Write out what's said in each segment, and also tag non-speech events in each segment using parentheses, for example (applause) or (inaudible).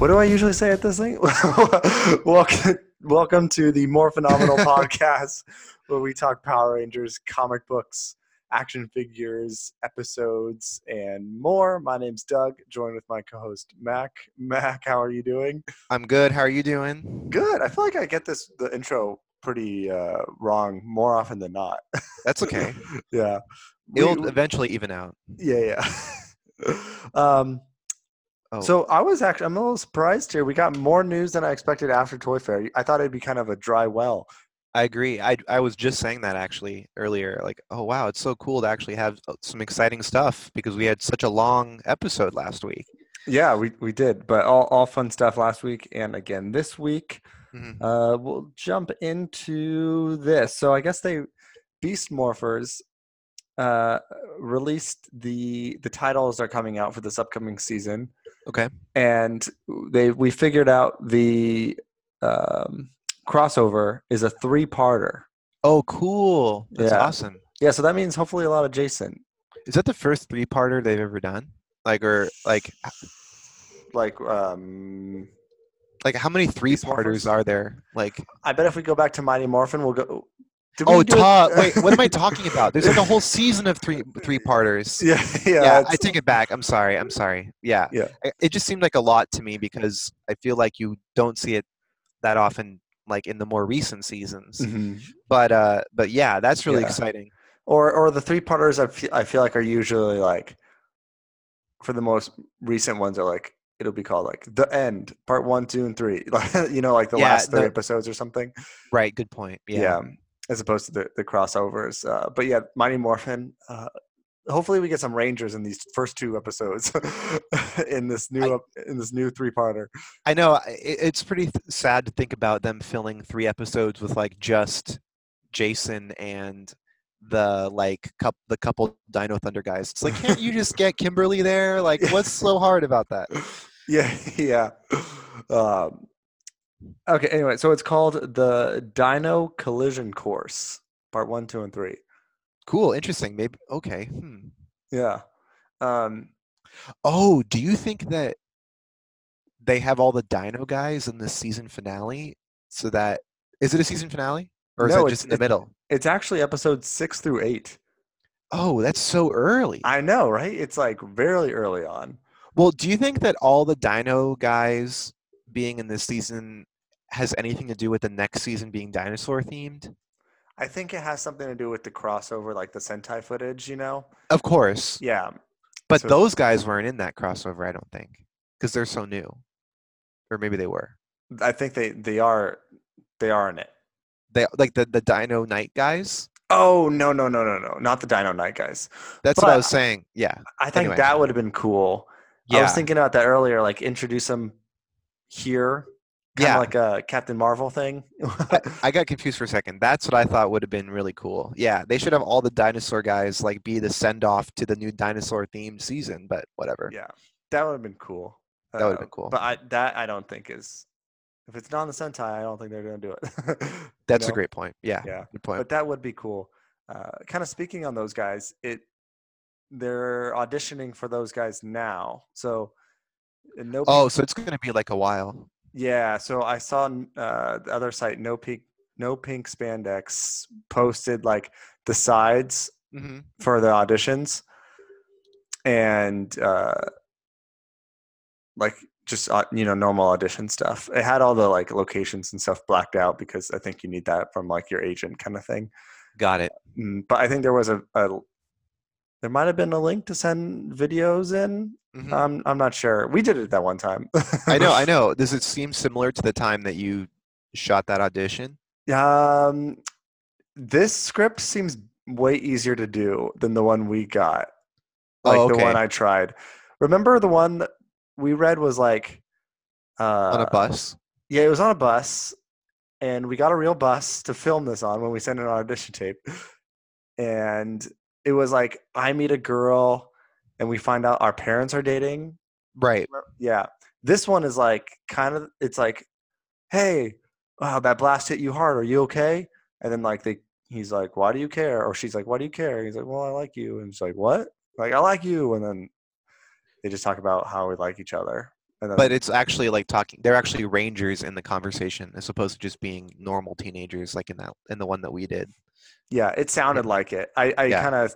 What do I usually say at this thing? (laughs) welcome, welcome to the More Phenomenal (laughs) podcast, where we talk Power Rangers, comic books, action figures, episodes, and more. My name's Doug, joined with my co-host Mac. Mac, how are you doing? I'm good. How are you doing? Good. I feel like I get this the intro pretty uh, wrong more often than not. That's okay. (laughs) yeah. It'll We- eventually even out. Yeah, yeah. um, Oh. So I was actually I'm a little surprised here. We got more news than I expected after Toy Fair. I thought it'd be kind of a dry well. I agree. I I was just saying that actually earlier. Like, oh wow, it's so cool to actually have uh, some exciting stuff because we had such a long episode last week. Yeah, we, we did, but all, all fun stuff last week and again this week. Mhm. Uh, we'll jump into this. So I guess they Beast Morphers uh, released the the titles are coming out for this upcoming season. Okay. and they we figured out the um, crossover is a three parter. Oh, cool. That's Yeah. awesome. Yeah, so that means hopefully a lot of Jason. Is that the first three-parter they've ever done? Like, or like, Like, um, like how many three-parters are there? Like, I bet if we go back to Mighty Morphin, we'll go. Oh, we do it- ta- (laughs) wait, what am I talking about? There's like a whole season of three three-parters. (laughs) Yeah, yeah. yeah, I take it back. I'm sorry. I'm sorry. Yeah. Yeah. It just seemed like a lot to me because I feel like you don't see it that often like in the more recent seasons. Mhm. But uh but yeah, that's really Yeah. exciting. Or, or the three parters. I feel, I feel like are usually like, for the most recent ones, are like it'll be called like the end, part one, two, and three. Like (laughs) you know, like the Yeah, last three the- episodes or something. Right, good point. Yeah. yeah, as opposed to the, the crossovers. Uh, but yeah, Mighty Morphin. Uh, hopefully, we get some Rangers in these first two episodes (laughs) in this new I- in this new three parter. I know it, it's pretty th- sad to think about them filling 3 episodes with like just Jason and the like cup the couple Dino Thunder guys. It's like can't you just get Kimberly there? Like what's so hard about that? (laughs) Yeah, (laughs) yeah. Um, okay. Anyway, so it's called the Dino Collision Course, part one, two, and three. Cool, interesting. Maybe okay. Hmm. Yeah. Um, Oh, do you think that they have all the Dino guys in the season finale? So that is it a season finale or is No, it just in the middle? it's actually episodes six through eight. Oh, that's so early. I know, right? It's like very early on. Well, do you think that all the Dino guys being in this season has anything to do with the next season being dinosaur themed? I think it has something to do with the crossover, like the Sentai footage, you know? Of course, Yeah. but so- those guys weren't in that crossover. I don't think because they're so new, or maybe they were. I think they they are they are in it. They like the the Dino Knight guys. Oh no no no no no! Not the Dino Knight guys. That's what I was saying. Yeah, I think Anyway. that would have been cool. Yeah. I was thinking about that earlier, like introduce them here, Yeah. like a Captain Marvel thing. (laughs) I got confused for a second. That's what I thought would have been really cool. Yeah, they should have all the dinosaur guys like be the send off to the new dinosaur themed season, but whatever. yeah, that would have been cool. That would've Uh, been cool. But I, that I don't think is. If it's not on the Sentai, I don't think they're going to do it. You (laughs) That's know? a great point. Yeah, Yeah, good point. but that would be cool. Uh, kind of speaking on those guys, it they're auditioning for those guys now. So uh, no. oh, so it's going to be like a while. Yeah, so I saw uh, the other site, No Pink, No Pink Spandex, posted like the sides hmm for the auditions, and uh, like just uh, you know normal audition stuff. It had all the like locations and stuff blacked out because I think you need that from like your agent kind of thing. Got it. Mm, But I think there was a, a there might have been a link to send videos in. Mhm. I'm I'm not sure. We did it that one time. I know, I (laughs) know. Does it seem similar to the time that you shot that audition? Um, this script seems way easier to do than the one we got. Like Oh, the one. I tried. Remember the one that we read was like uh, On a bus? Yeah, it was on a bus, and we got a real bus to film this on when we sent in our audition tape. And it was like I meet a girl, and we find out our parents are dating. Right. Yeah, this one is like kind of. It's like, hey, wow, that blast hit you hard. Are you okay? And then like they, he's like, why do you care? Or she's like, why do you care? He's like, well, I like you. And she's like, what? Like I like you. And then they just talk about how we like each other. And then- But it's actually like talking. They're actually rangers in the conversation, as opposed to just being normal teenagers, like in that in the one that we did. Yeah, it sounded like it. I, I Yeah. kind of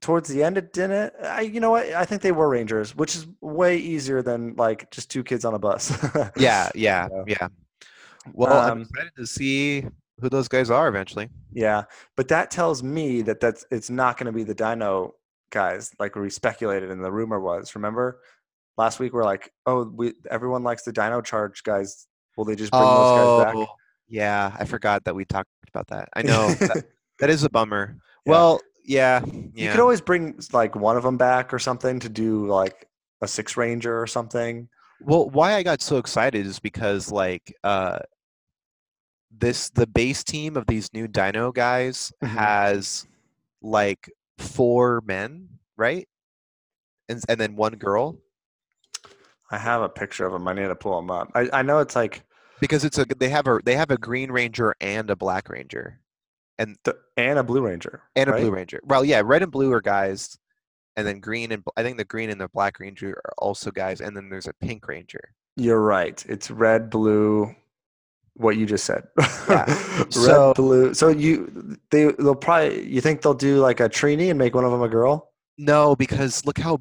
towards the end it didn't. I, you know what? I think they were rangers, which is way easier than like just two kids on a bus. Yeah, (laughs) yeah, Yeah. yeah. Well, I'm Um, excited to see who those guys are eventually. Yeah, but that tells me that that's it's not going to be the Dino guys like we speculated and the rumor was. Remember last week we're like, oh, we everyone likes the Dino Charge guys. Will they just bring those guys Oh, back? yeah, I forgot that we talked about that. I (laughs) know that, that is a bummer. Yeah. Well, yeah, You could always bring like one of them back or something to do like a six ranger or something. Well, why I got so excited is because like uh this the base team of these new Dino guys Mhm. has like four men, right? And and then one girl I have a picture of them. I need to pull them up. I, I know it's like because it's a they have a they have a green ranger and a black ranger the, and a blue ranger and a right? blue ranger. Well, yeah, red and blue are guys and then green and I think the green and the black ranger are also guys and then there's a pink ranger. You're right. It's red, blue. What you just said. Yeah. (laughs) red, So- blue. So you they they'll probably you think they'll do like a Trini and make one of them a girl? No, because look how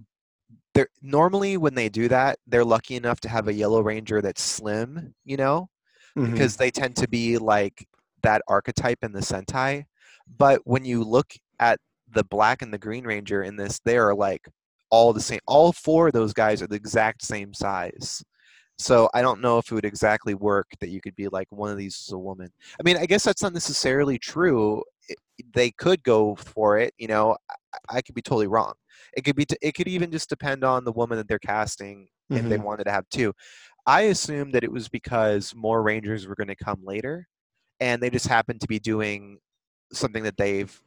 they're normally when they do that, they're lucky enough to have a yellow ranger that's slim, you know, Mhm. because they tend to be like that archetype in the Sentai. But when you look at the black and the green ranger in this, they are like all the same. All four of those guys are the exact same size. So I don't know if it would exactly work that you could be like one of these is a woman. I mean, I guess that's not necessarily true. It, they could go for it, you know. I, I could be totally wrong. It could be. T- it could even just depend on the woman that they're casting if they mm-hmm. wanted to have two. I assumed that it was because more Rangers were going to come later, and they just happened to be doing something that they've.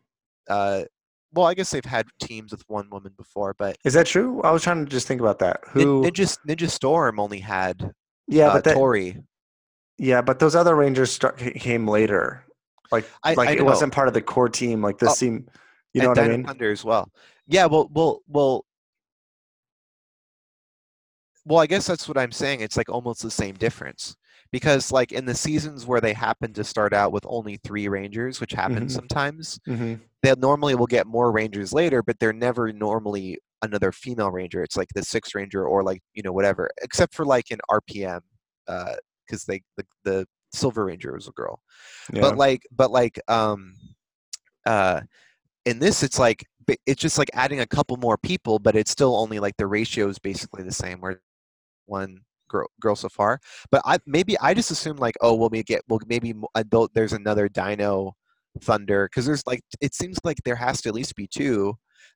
Uh, well, I guess they've had teams with one woman before, but Is that true? I was trying to just think about that. Who? Ninja Ninja Storm only had yeah, uh, but that, Tori. yeah, but those other Rangers start, came later. Like I, like I it know. wasn't part of the core team. Like this Oh, team. You know what I mean? Thunder as well. Yeah, well, well, well. Well, I guess that's what I'm saying. It's like almost the same difference because, like, in the seasons where they happen to start out with only three Rangers, which happens Mhm. sometimes, hmm they normally will get more Rangers later, but they're never normally another female Ranger. It's like the sixth Ranger or like you know whatever, except for like in RPM, because they the, the Silver Ranger was a girl Yeah. but like but like um uh in this it's like it's just like adding a couple more people but it's still only like the ratio is basically the same where one girl girl so far but i maybe i just assume like oh well we get well maybe built there's another dino thunder because there's like it seems like there has to at least be two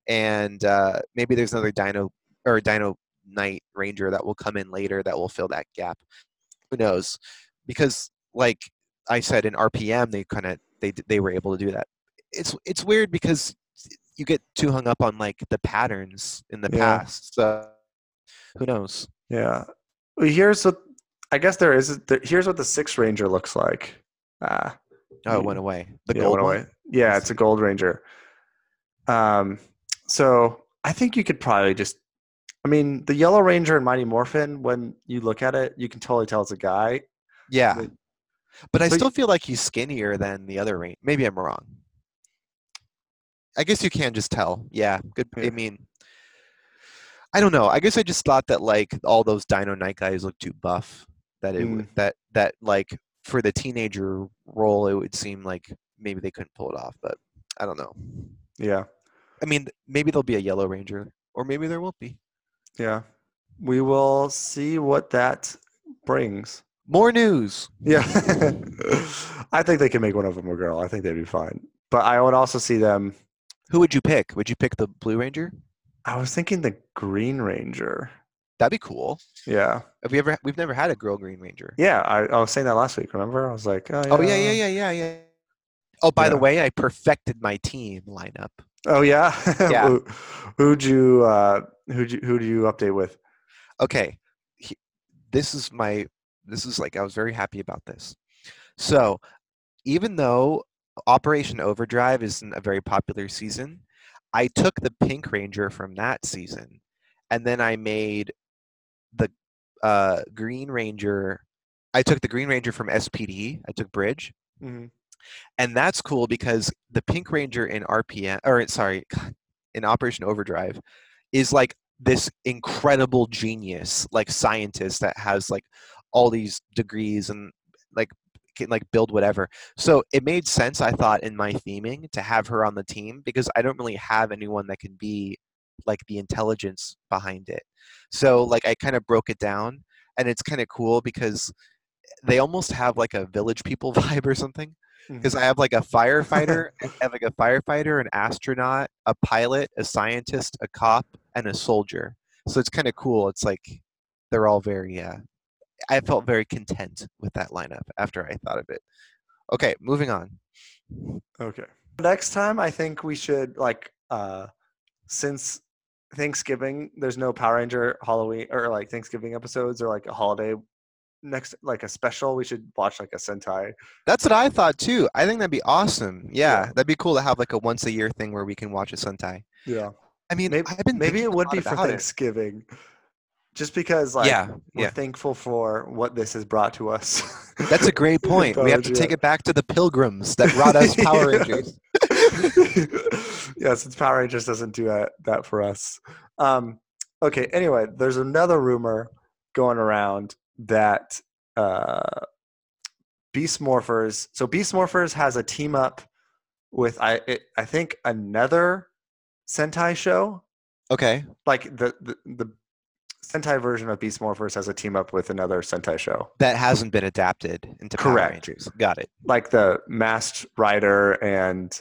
and uh maybe there's another dino or dino knight ranger that will come in later that will fill that gap who knows because like I said in RPM they kind of they they were able to do that. It's it's weird because you get too hung up on like the patterns in the Yeah. past. So who knows? Yeah. Here's what I guess there is. Here's what the six ranger looks like. Ah, Oh, it went away. The yeah, gold one? away. Yeah, it's a gold ranger. Um, so I think you could probably just. I mean, the yellow ranger and Mighty Morphin. When you look at it, you can totally tell it's a guy. Yeah. But- But I still feel like he's skinnier than the other range. Maybe I'm wrong. I guess you can just tell. Yeah. Good. Yeah. I mean, I don't know. I guess I just thought that like all those Dino Knight guys look too buff. That it would Mm. that that like for the teenager role, it would seem like maybe they couldn't pull it off. But I don't know. Yeah, I mean, maybe there'll be a Yellow Ranger, or maybe there won't be. yeah. We will see what that brings. More news. Yeah, (laughs) (laughs) I think they can make one of them a girl. I think they'd be fine. But I would also see them. Who would you pick? Would you pick the Blue Ranger? I was thinking the Green Ranger. That'd be cool. Yeah, Have we ever? We've never had a girl Green Ranger. yeah. I, I was saying that last week. Remember? I was like, oh yeah, Oh yeah, yeah, yeah, yeah, yeah. Oh, by the way, I perfected my team lineup. Oh yeah. (laughs) Yeah. Who, who'd you uh, who'd you who do you update with? Okay, he- this is my. This is like I was very happy about this. So, even though Operation Overdrive isn't a very popular season, I took the Pink Ranger from that season, and then I made the uh, Green Ranger. I took the Green Ranger from SPD. I took Bridge, hmm and that's cool because the Pink Ranger in RPM or sorry, (laughs) in Operation Overdrive is like this incredible genius, like scientist that has like all these degrees and like can like build whatever. So it made sense, I thought, in my theming to have her on the team because I don't really have anyone that can be like the intelligence behind it. So like I kind of broke it down and it's kind of cool because they almost have like a village people (laughs) vibe or something because I have like a firefighter, (laughs) I have like a firefighter, an astronaut, a pilot, a scientist, a cop, and a soldier. So it's kind of cool. It's like they're all very. Uh, I felt very content with that lineup after I thought of it. Okay, moving on. Okay. Next time, I think we should like uh since Thanksgiving, there's no Power Ranger Halloween or like Thanksgiving episodes or like a holiday next like a special. We should watch like a Sentai. That's what I thought too. I think that'd be awesome. Yeah, Yeah. that'd be cool to have like a once a year thing where we can watch a Sentai. Yeah. I mean, Maybe I've been maybe it would be for thanksgiving it. Just because like yeah, we're yeah. thankful for what this has brought to us. That's a great (laughs) point. We have to take it back to the pilgrims that brought us (laughs) Power Rangers. (laughs) yeah, since Power Rangers doesn't do that, that for us. Um, okay, anyway, there's another rumor going around that uh, Beast Morphers. So Beast Morphers has a team up with I it, I think another Sentai show. Okay. Like the, the the Sentai version of Beast Morphers has a team up with another Sentai show. That hasn't been adapted into Power Correct. Rangers. Got it. like the masked rider and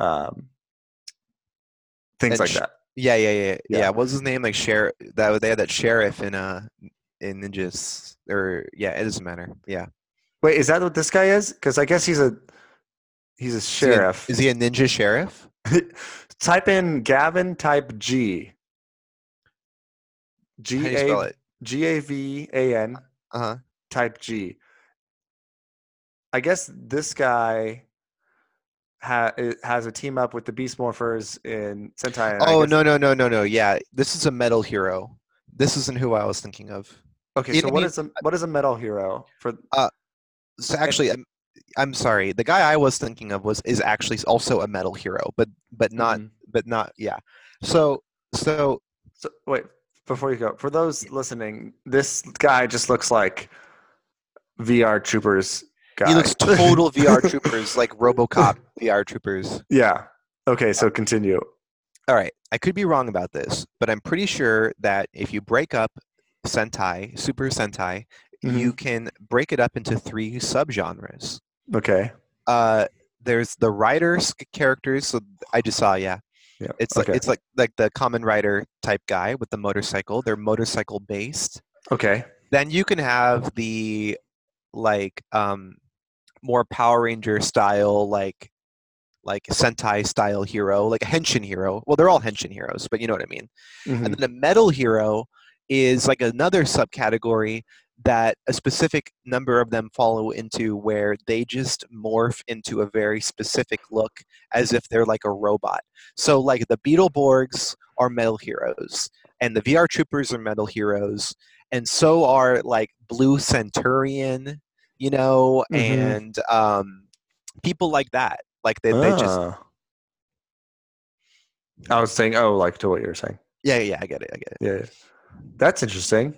um, things And like sh- that. Yeah, yeah, yeah, yeah. Yeah. What was his name? Like sheriff. That they had that sheriff in uh in Ninjas. Or yeah, it doesn't matter. Yeah. Wait, is that what this guy is? Because I guess he's a he's a Is he a- sheriff. Is he a ninja sheriff? (laughs) type in Gavan. Type G. G do you spell A? G A V A N. Uh huh. Type G. I guess this guy ha- has a team up with the Beast Morphers in Sentai. Oh no no no no no. Yeah, this is a metal hero. This isn't who I was thinking of. Okay, so what he- is a what is a metal hero for? So actually, I'm, I'm sorry. The guy I was thinking of was is actually also a metal hero, but but not Mhm. but not yeah. So so So wait, before you go, for those listening, this guy just looks like VR Troopers guy. he looks total VR (laughs) troopers like RoboCop VR troopers. Yeah. Okay, so continue. All right, I could be wrong about this, but I'm pretty sure that if you break up Sentai, Super Sentai, you can break it up into three subgenres. Okay. Uh, there's the rider s- characters. So I just saw, yeah, Yeah. it's okay. like it's like like the Kamen Rider type guy with the motorcycle. They're motorcycle based. okay. Then you can have the like um more Power Ranger style like like Sentai style hero, like a henshin hero. Well, they're all henshin heroes, but you know what I mean. Mhm. And then the metal hero is like another subcategory that a specific number of them follow into where they just morph into a very specific look as if they're like a robot. So like the Beetleborgs are metal heroes and the VR troopers are metal heroes and so are like Blue Centurion, you know, Mhm. and um people like that. Like they, they just Ah. I was saying, oh, like to what you were saying. yeah, yeah, I get it. I get it. Yeah. That's interesting.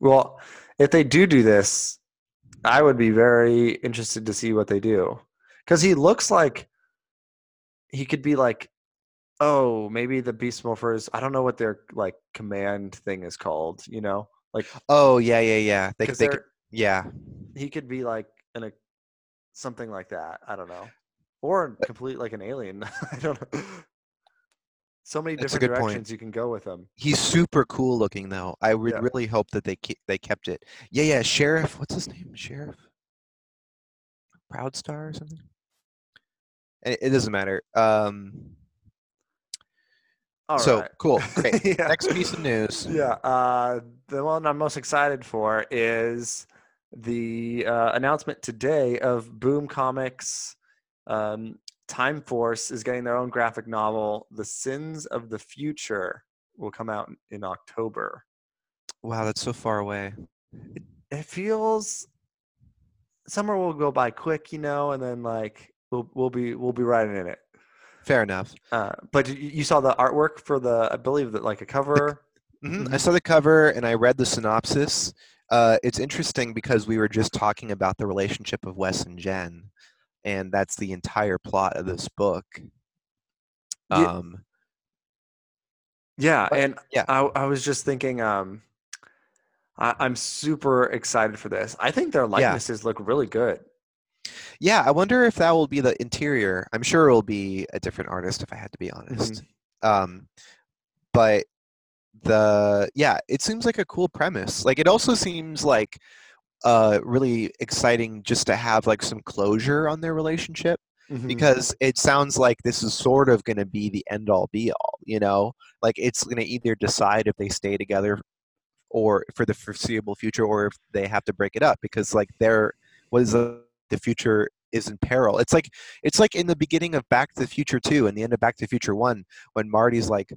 Well, if they do do this, I would be very interested to see what they do. Because he looks like he could be like, oh, maybe the Beast Morphers. I don't know what their like command thing is called. You know, like Oh, yeah, yeah, yeah. They, they could, yeah. he could be like in a something like that. I don't know, or uh complete like an alien. (laughs) I don't know. So many That's different good point. directions you can go with them. He's super cool looking though. I would Yeah. really hope that they ke- they kept it. Yeah, yeah. Sheriff, what's his name? Sheriff Proud Star or something. It, it doesn't matter. Um, All so right. cool. (laughs) Great. Yeah. Next piece of news. Yeah, uh, the one I'm most excited for is the uh, announcement today of Boom Comics. Um, Time Force is getting their own graphic novel. The Sins of the Future will come out in- October. Wow, that's so far away. It feels summer will go by quick, you know, and then like we'll we'll be we'll be right in it. Fair enough. Uh, but you you saw the artwork for the I believe that like a cover. hmm I Mhm. saw the cover and I read the synopsis. Uh, it's interesting because we were just talking about the relationship of Wes and Jen, and that's the entire plot of this book. Um, Yeah, But- and yeah. I I was just thinking, um, I, I'm super excited for this. I think their likenesses look really good. yeah, I wonder if that will be the interior. I'm sure it will be a different artist, if I had to be honest. Um, but the yeah, it seems like a cool premise. Like it also seems like uh really exciting just to have like some closure on their relationship. Mhm. because it sounds like this is sort of going to be the end all be all you know like it's going to either decide if they stay together or for the foreseeable future or if they have to break it up because like they're what is the, the future is in peril it's like it's like in the beginning of back to the future 2 and the end of back to the future 1 when marty's like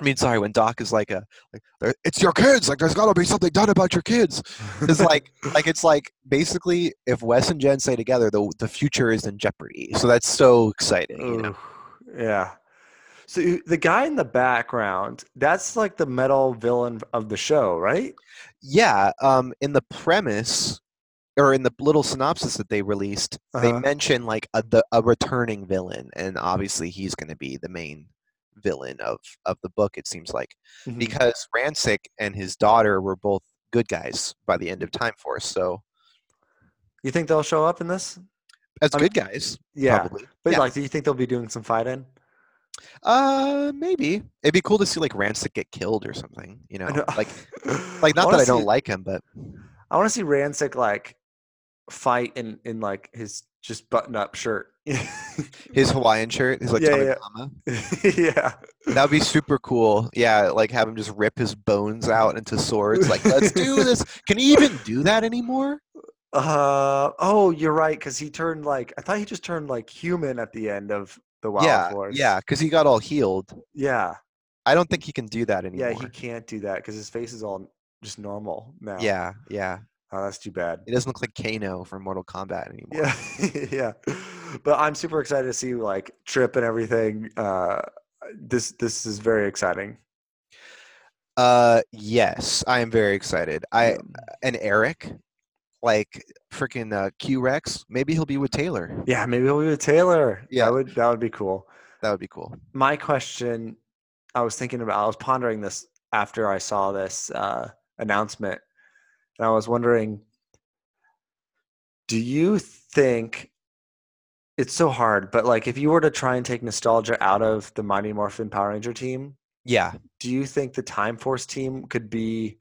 I mean, sorry, when Doc is like a, like, it's your kids. Like, there's got to be something done about your kids. It's (laughs) like, like it's like basically, if Wes and Jen stay together, the the future is in jeopardy. So that's so exciting, you know. Yeah. So the guy in the background, that's like the metal villain of the show, right? Yeah, um, in the premise or in the little synopsis that they released, they Uh-huh. mention like a the, a returning villain, and obviously he's going to be the main villain of of the book. It seems like Mhm. because Ransik and his daughter were both good guys by the end of Time Force, so You think they'll show up in this? as I'm- good guys, Yeah. probably. But yeah. like, do you think they'll be doing some fighting? Uh, maybe it'd be cool to see like Ransik get killed or something. You know, know- like (laughs) like not that I don't see- like him, but I want to see Ransik like fight in in like his just button up shirt. (laughs) his Hawaiian shirt, his like Yeah, yeah. (laughs) Yeah. That would be super cool. Yeah, like have him just rip his bones out into swords. Like, let's do (laughs) this. Can he even do that anymore? Uh oh, you're right because he turned like I thought he just turned like human at the end of the Wild yeah, Force. yeah, because he got all healed. yeah, I don't think he can do that anymore. yeah. He can't do that because his face is all just normal now. yeah, yeah. oh, that's too bad. It doesn't look like Kano from Mortal Kombat anymore. Yeah, yeah. But I'm super excited to see like Trip and everything. Uh, this this is very exciting. Uh, yes, I am very excited. I and Eric, like freaking uh, Q Rex. Maybe he'll be with Taylor. Yeah, maybe he'll be with Taylor. Yeah. that would that would be cool. That would be cool. my question i was thinking about i was pondering this after i saw this uh, announcement and i was wondering do you think it's so hard but like if you were to try and take nostalgia out of the mighty morphin power ranger team Yeah, do you think the time force team could be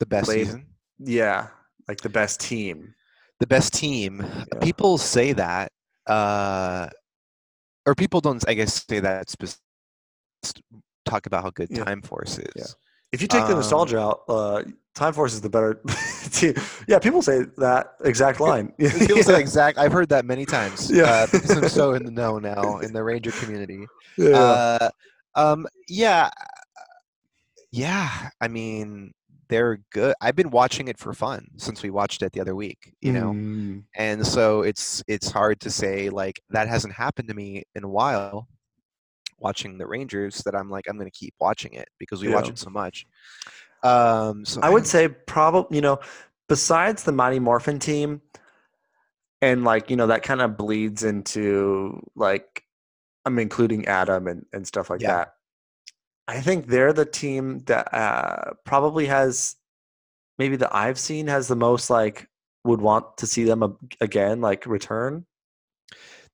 the best Played- season. yeah like the best team the best team. Yeah. People say that, uh, or people don't. I guess say that. Spec- talk about how good Yeah. Time Force is. Yeah. If you take the Um, nostalgia out uh, time force is the better (laughs) team yeah people say that exact line (laughs) People (laughs) Yeah. say exact. I've heard that many times. Yeah. uh, because I'm so in the know now in the Ranger community. yeah. Uh, um, yeah, yeah. I mean, they're good. I've been watching it for fun since we watched it the other week. You know, Mm. and so it's it's hard to say like that hasn't happened to me in a while watching the rangers that i'm like i'm going to keep watching it because we watch it so much um so I would say probably you know besides the Mighty Morphin team, and like you know that kind of bleeds into like I'm including Adam and and stuff like Yeah. that. I think they're the team that uh, probably has maybe that I've seen has the most like would want to see them again like return.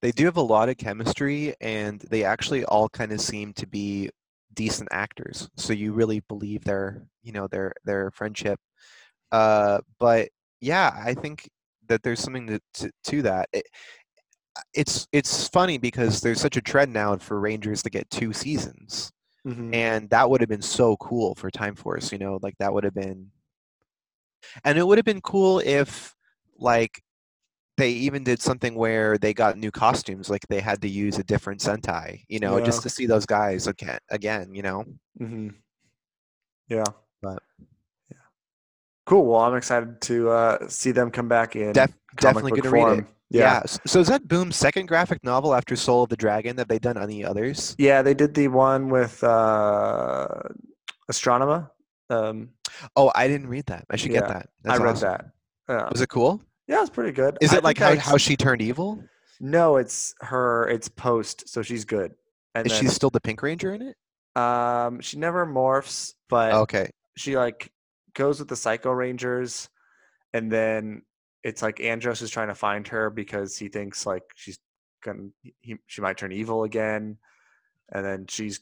They do have a lot of chemistry and they actually all kind of seem to be decent actors so you really believe their you know their their friendship uh but yeah i think that there's something to to, to that it, it's it's funny because there's such a trend now for rangers to get two seasons Mhm. and that would have been so cool for time force you know like that would have been and it would have been cool if like they even did something where they got new costumes like they had to use a different sentai you know Yeah. just to see those guys again again you know Mhm. Yeah. But- yeah Cool. Well, I'm excited to uh, see them come back in. Def- definitely gonna read form. it. Yeah. Yeah. So is that Boom's second graphic novel after Soul of the Dragon? Have they done any others? Yeah, they did the one with uh, Astronema. Um, Oh, I didn't read that. I should Yeah, get that. That's I read awesome. that. Yeah. Was it cool? Yeah, it's pretty good. Is I it like how, I how she turned evil? No, it's her. It's post, so she's good. And Is then, she still the Pink Ranger in it? um, she never morphs, but Okay. she like goes with the Psycho Rangers, and then it's like Andros is trying to find her because he thinks like she's gonna he, she might turn evil again, and then she's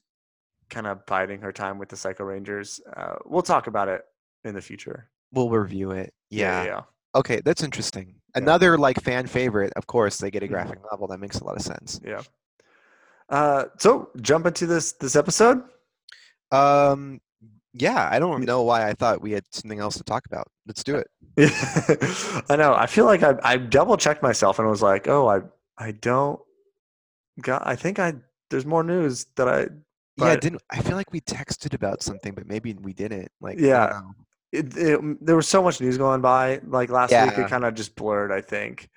kind of biding her time with the Psycho Rangers. Uh, we'll talk about it in the future. We'll review it. Yeah. yeah, yeah. Okay, that's interesting. Yeah. Another like fan favorite. Of course, they get a Mhm. graphic novel. That makes a lot of sense. yeah. Uh, so jump into this this episode. Um, yeah, I don't know why I thought we had something else to talk about. Let's do it. (laughs) I know. I feel like I I double checked myself and was like, oh, I I don't got. I think I there's more news that I. yeah, But- didn't I feel like we texted about something, but maybe we didn't. Like, Yeah. It, it, there was so much news going by like last week. It kind of just blurred. I think.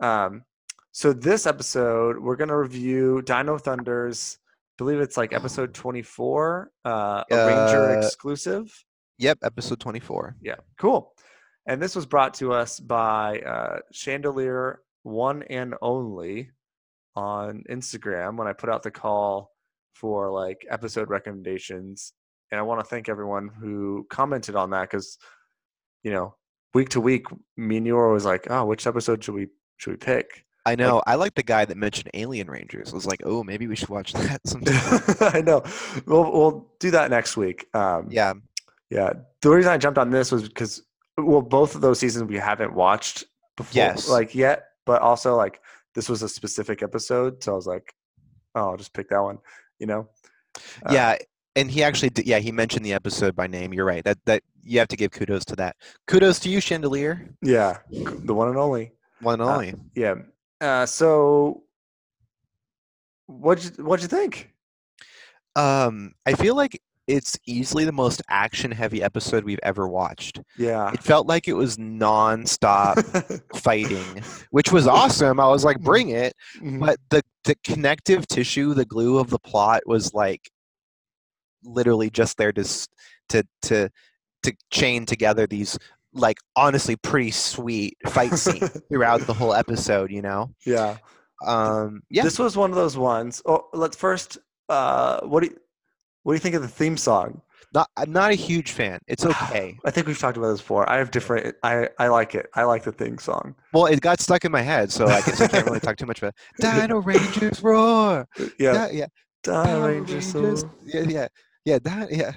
Um, so this episode we're gonna review Dino Thunders. I believe it's like episode 24, uh, a Ranger Uh, exclusive. Yep, episode twenty-four. Yeah, cool. And this was brought to us by uh, Chandelier One and Only on Instagram when I put out the call for like episode recommendations. And I want to thank everyone who commented on that because, you know, week to week, me and you were always like, "Oh, which episode should we should we pick?" I know. I like the guy that mentioned Alien Rangers. I was like, oh, maybe we should watch (laughs) that (laughs) sometime. I know. We'll we'll do that next week. Um, yeah. Yeah. The reason I jumped on this was because well, both of those seasons we haven't watched before Yes. like yet, but also like this was a specific episode, so I was like, oh, I'll just pick that one, you know? Uh, yeah. And he actually, did, yeah, he mentioned the episode by name. You're right. That that you have to give kudos to that. Kudos to you, Chandelier, Yeah. The one and only. one and Uh, only. Yeah. Uh so what'd you what'd you think? Um, I feel like it's easily the most action-heavy episode we've ever watched. Yeah. It felt like it was non-stop (laughs) fighting, which was awesome. I was like, bring it. Mhm. But the the connective tissue, the glue of the plot, was like literally just there to to to to chain together these like honestly pretty sweet fight scenes (laughs) throughout the whole episode. You know. yeah. Um, yeah. This was one of those ones. Oh, let's first uh what do you what do you think of the theme song? Not, I'm not a huge fan. It's (sighs) okay. I think we've talked about this before. I have different. I I like it. I like the theme song. Well, it got stuck in my head, so I guess I can't really talk too much about it. (laughs) Dino Rangers roar! Yeah, Yeah, yeah. Dino Rangers. Rangers. Yeah, yeah, yeah. That, yeah.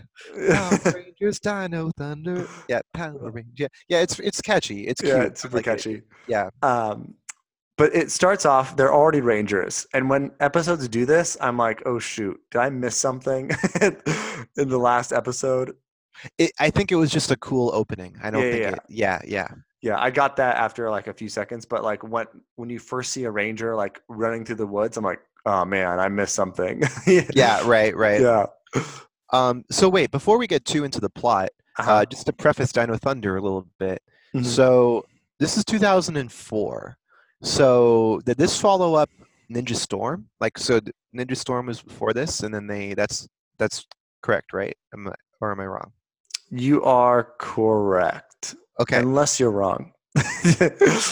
Power (laughs) Rangers, Dino Thunder. Yeah, Power Rangers. Yeah, yeah. It's it's catchy. It's cute. yeah, it's super like it. catchy. Yeah. Um, but it starts off. They're already Rangers, and when episodes do this, I'm like, oh shoot, did I miss something (laughs) in the last episode? It, I think it was just a cool opening. I don't Yeah, think yeah, it. Yeah, yeah. Yeah, I got that after like a few seconds. But like when when you first see a Ranger like running through the woods, I'm like, oh man, I missed something. (laughs) Yeah, right, right. yeah. Um. So wait, before we get too into the plot, Uh-huh. uh, just to preface Dino Thunder a little bit. Mhm. So this is 2004. So did this follow up Ninja Storm? Like, so Ninja Storm was before this, and then they that's that's correct, right? Am I, or am I wrong? You are correct, Okay. unless you're wrong. (laughs)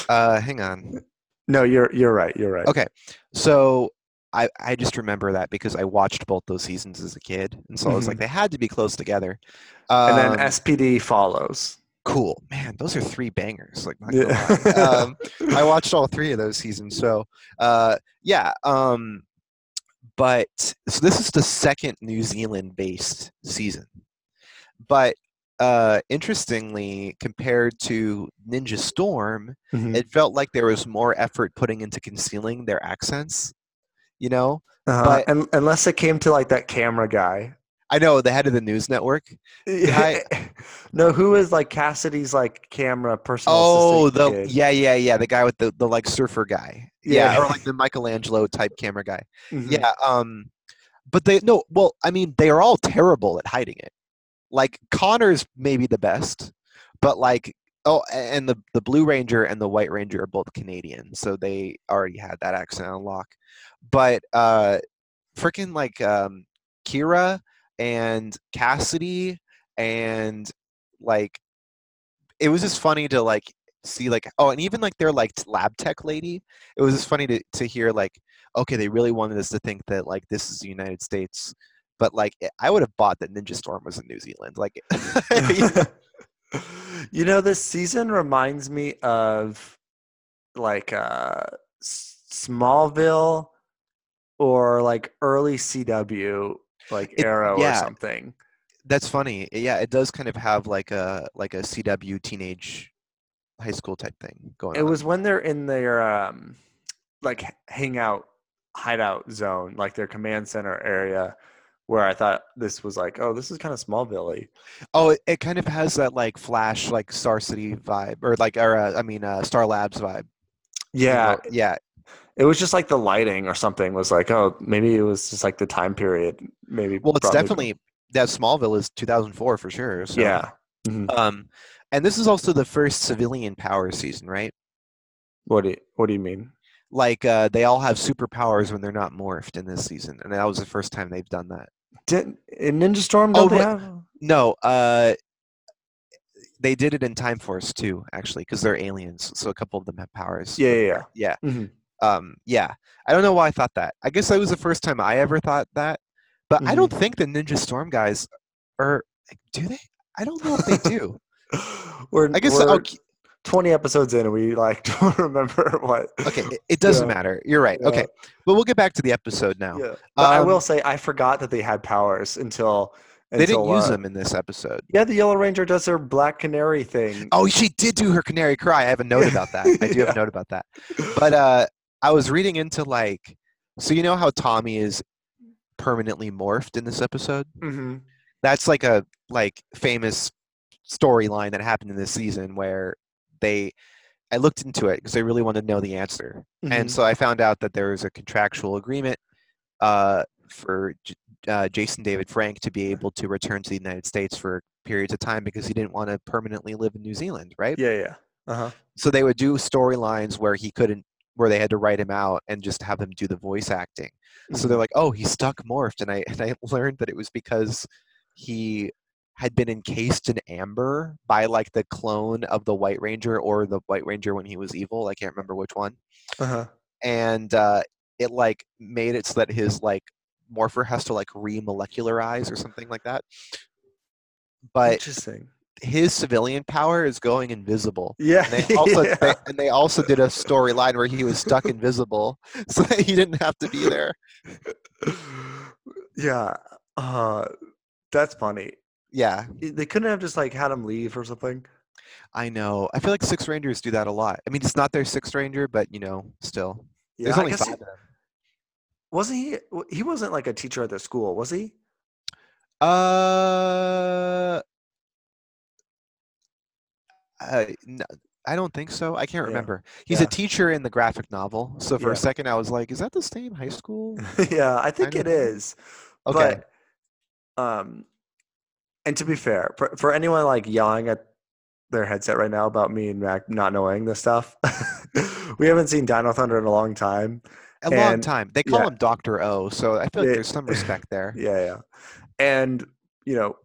Uh, hang on. no, you're you're right. You're right. Okay. So I I just remember that because I watched both those seasons as a kid, and so I was like, they had to be close together. And then Um, SPD follows. cool, man. Those are three bangers. Like, Yeah. um, (laughs) I watched all three of those seasons. So, uh, yeah. Um, but so this is the second New Zealand-based season. But uh, interestingly, compared to Ninja Storm, Mhm. it felt like there was more effort putting into concealing their accents. You know, Uh-huh. but- and, unless it came to like that camera guy. I know the head of the news network. Guy- (laughs) no, who is like Cassidy's like camera personal Oh, the kid? yeah, yeah, yeah, the guy with the the like surfer guy. Yeah, Yeah. or like the Michelangelo type camera guy. Mhm. Yeah. Um, but they no. Well, I mean, they are all terrible at hiding it. like Connor's maybe the best, but like oh, and the the Blue Ranger and the White Ranger are both Canadian, so they already had that accent on lock. But uh, freaking like um, Kira and Cassidy and like it was just funny to like see like oh and even like their like lab tech lady it was just funny to, to hear like okay they really wanted us to think that like this is the united states but like i would have bought that ninja storm was in new zealand like (laughs) (laughs) (laughs) you know, this season reminds me of like uh, Smallville or like early CW, like It- Arrow or something. that's funny yeah it does kind of have like a like a cw teenage high school type thing going on. It on was when they're in their um, like hangout hideout zone, like their command center area, where I thought this was like, oh, this is kind of Smallville. oh it, it kind of has that like flash like star city vibe or like or uh, i mean uh, star labs vibe you Yeah, know? yeah it was just like the lighting or something was like, oh, maybe it was just like the time period. Maybe. well it's definitely that smallville is 2004 for sure so. Yeah. Mhm. um and this is also the first civilian power season right What do you, What do you mean? like uh, they all have superpowers when they're not morphed in this season and that was the first time they've done that Did in Ninja Storm? Oh, they have? no uh they did it in time force too actually because they're aliens so a couple of them have powers Yeah, yeah, yeah yeah. Mhm. um yeah i don't know why i thought that i guess that was the first time i ever thought that but i don't think the ninja storm guys are do they i don't know if they do (laughs) i guess okay, 20 episodes in and we like (laughs) don't remember what. okay it, doesn't Yeah. matter you're right okay but we'll get back to the episode now Yeah. But I Um, will say I forgot that they had powers until. they didn't use uh, them in this episode Yeah, the Yellow Ranger does her Black Canary thing. oh she did do her canary cry i have a note about that i do have a (laughs) note about that but uh i was reading into like so you know how tommy is permanently morphed in this episode hmm that's like a like famous storyline that happened in this season where they i looked into it because i really wanted to know the answer Mm-hmm. and so i found out that there was a contractual agreement uh, for J- uh, jason david frank to be able to return to the united states for periods of time because he didn't want to permanently live in new zealand right yeah, yeah. Uh huh. so they would do storylines where he couldn't where they had to write him out and just have him do the voice acting so Mm-hmm. they're like oh he's stuck morphed and i (laughs) and i learned that it was because he had been encased in amber by like the clone of the white ranger or the white ranger when he was evil i can't remember which one Uh huh. and uh it like made it so that his like morpher has to like remolecularize or something like that but Interesting. his civilian power is going invisible Yeah. and they (laughs) also yeah. they, and they also did a storyline where he was stuck invisible (laughs) so that he didn't have to be there (laughs) yeah. Uh, that's funny. Yeah They couldn't have just like had him leave or something. i know i feel like six rangers do that a lot i mean it's not their sixth ranger but you know still Yeah, there's I only guess five he- wasn't he? He wasn't like a teacher at the school, was he? uh uh, n- I don't think so. I can't Yeah. remember. He's Yeah. a teacher in the graphic novel. So for Yeah. a second, I was like, "Is that the same high school?" (laughs) yeah, I think don't it know. is. Okay. But, um, and to be fair, for, for anyone like yelling at their headset right now about me and Mac not knowing this stuff, (laughs) we haven't seen Dino Thunder in a long time. a long time. They call yeah. him Doctor O, so I feel like Yeah. there's some (laughs) respect there. Yeah, yeah. And you know,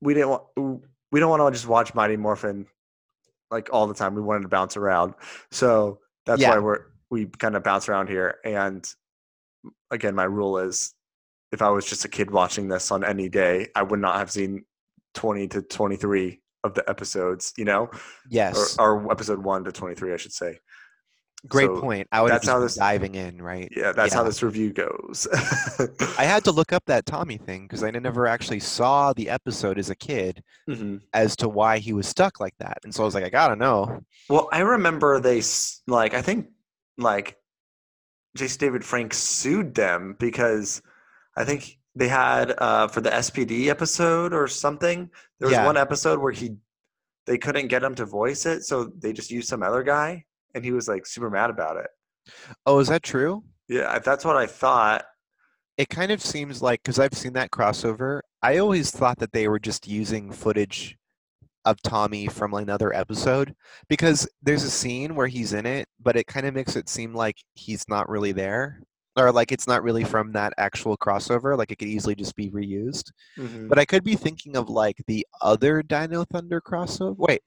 we didn't want we don't want to just watch Mighty Morphin like all the time. We wanted to bounce around, so that's Yeah. why we're we kind of bounce around here. And again, my rule is, if I was just a kid watching this on any day, I would not have seen twenty to twenty three of the episodes. You know, Yes, or, or episode one to twenty three, I should say. great so point. I would that's how this- diving in, right? Yeah, that's how this review goes. I had to (laughs) look up that Tommy thing because I never actually saw the episode as a kid Mhm. as to why he was stuck like that, and so I was like, I gotta know. Well, I remember they like I think like Jason David Frank sued them because I think they had uh, for the SPD episode or something. There was Yeah. one episode where he they couldn't get him to voice it, so they just used some other guy, and he was like super mad about it. Oh, is that true? Yeah, that's what I thought. it kind of seems like because I've seen that crossover. I always thought that they were just using footage of Tommy from another episode because there's a scene where he's in it, but it kind of makes it seem like he's not really there or like it's not really from that actual crossover. Like it could easily just be reused. Mhm. But I could be thinking of like the other Dino Thunder crossover. Wait,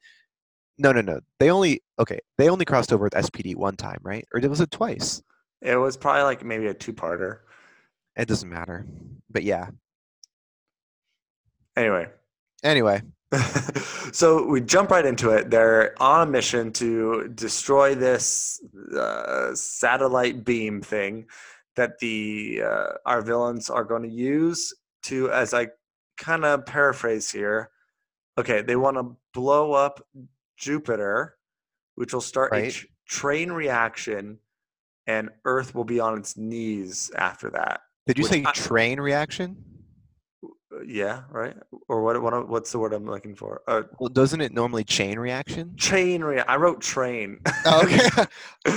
no, no, no. They only okay. They only crossed over with SPD one time, right? Or was it twice? It was probably like maybe a two-parter. It doesn't matter. But yeah. Anyway, Anyway, (laughs) so we jump right into it. They're on a mission to destroy this uh, satellite beam thing that the uh, our villains are going to use to, as I kind of paraphrase here. Okay, they want to blow up Jupiter, which will start a tr- train reaction, and Earth will be on its knees after that. did you say I- train reaction? Yeah, right. Or what? What? What's the word I'm looking for? Uh, Well, doesn't it normally chain reaction? Chain rea- I wrote train. Oh, okay. (laughs)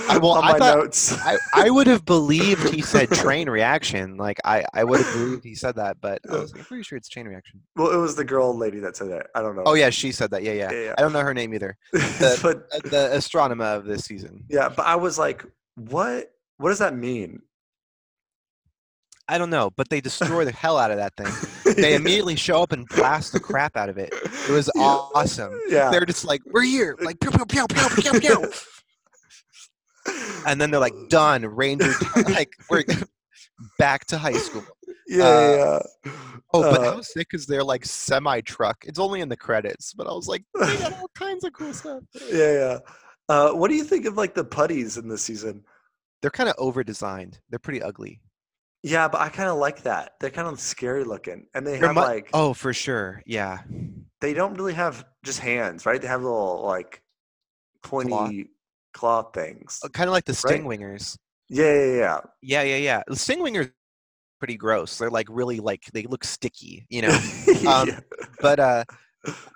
I- well, on I my thought- notes. I, I would have believed he said (laughs) train reaction. Like I, I would have believed he said that, but I was like, pretty sure it's chain reaction. well, it was the girl lady that said that. I don't know. Oh yeah, she said that. Yeah, yeah. Yeah, yeah. I don't know her name either. (laughs) but Uh, The astronomer of this season. yeah, but I was like, what? What does that mean? I don't know, but they destroy the hell out of that thing. They immediately show up and blast the crap out of it. It was (laughs) Yeah. awesome. Yeah. They're just like, we're here, like pew pew pew pew pew pew, and then they're like, done. Ranger, (laughs) like we're back to high school. yeah, uh, yeah. Oh, but Uh, how sick is their like semi truck? It's only in the credits, but I was like, they got all (laughs) kinds of cool stuff. yeah, yeah. Uh, what do you think of like the putties in this season? They're kind of over designed. They're pretty ugly. Yeah, but I kind of like that. They're kind of scary looking, and they They're have mu- like oh, for sure. Yeah. they don't really have just hands, right? They have little like pointy claw things. Kind of like the Right. Stingwingers. Yeah, yeah, yeah. Yeah, yeah, yeah. The Stingwingers are pretty gross. They're like really like they look sticky, you know. (laughs) Um, Yeah. but uh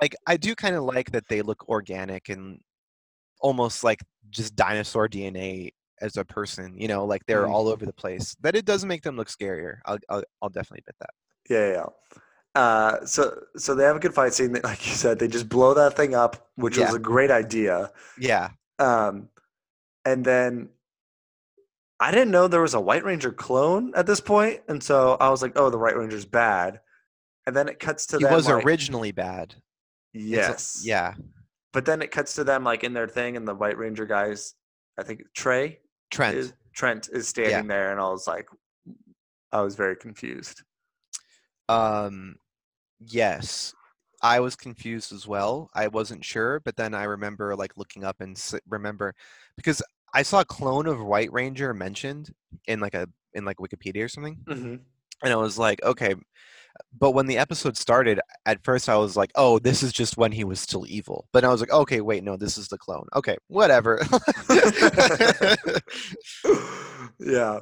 like I do kind of like that they look organic and almost like just dinosaur DNA as a person, you know, like they're Mhm. all over the place. That it does make them look scarier. I'll I'll, I'll definitely bet that. Yeah, yeah. yeah. Uh, so so they have a good fight scene. that, (laughs) Like you said, they just blow that thing up, which was a great idea. Yeah. Um, and then I didn't know there was a White Ranger clone at this point, and so I was like, "Oh, the White Ranger's bad." And then it cuts to He them. was like, originally bad. Yes, Yeah. But then it cuts to them like in their thing, and the White Ranger guys, I think Trey Trent. is Trent is standing there, and I was like, I was very confused. Um, yes, I was confused as well. I wasn't sure, but then I remember like looking up and s- remember because I saw a clone of White Ranger mentioned in like a in like Wikipedia or something, Mm-hmm. and I was like, okay. But when the episode started, at first I was like, oh, this is just when he was still evil. But I was like, okay, wait, no, this is the clone. Okay, whatever. (laughs) yeah.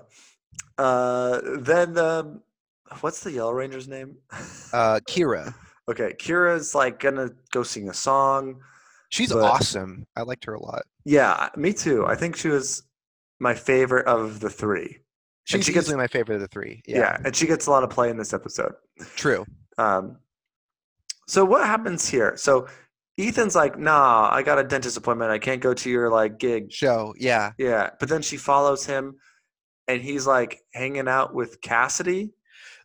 Uh, then um, what's the Yellow Ranger's name? uh, Kira, (laughs) okay, Kira's like gonna go sing a song. she's But- awesome. I liked her a lot. Yeah, me too. I think she was my favorite of the three. She's she gets- easily my favorite of the three. Yeah. Yeah, and she gets a lot of play in this episode. true. Um, so what happens here? So Ethan's like, "Nah, I got a dentist appointment. I can't go to your like gig." Show, yeah. Yeah, but then she follows him, and he's like hanging out with Cassidy.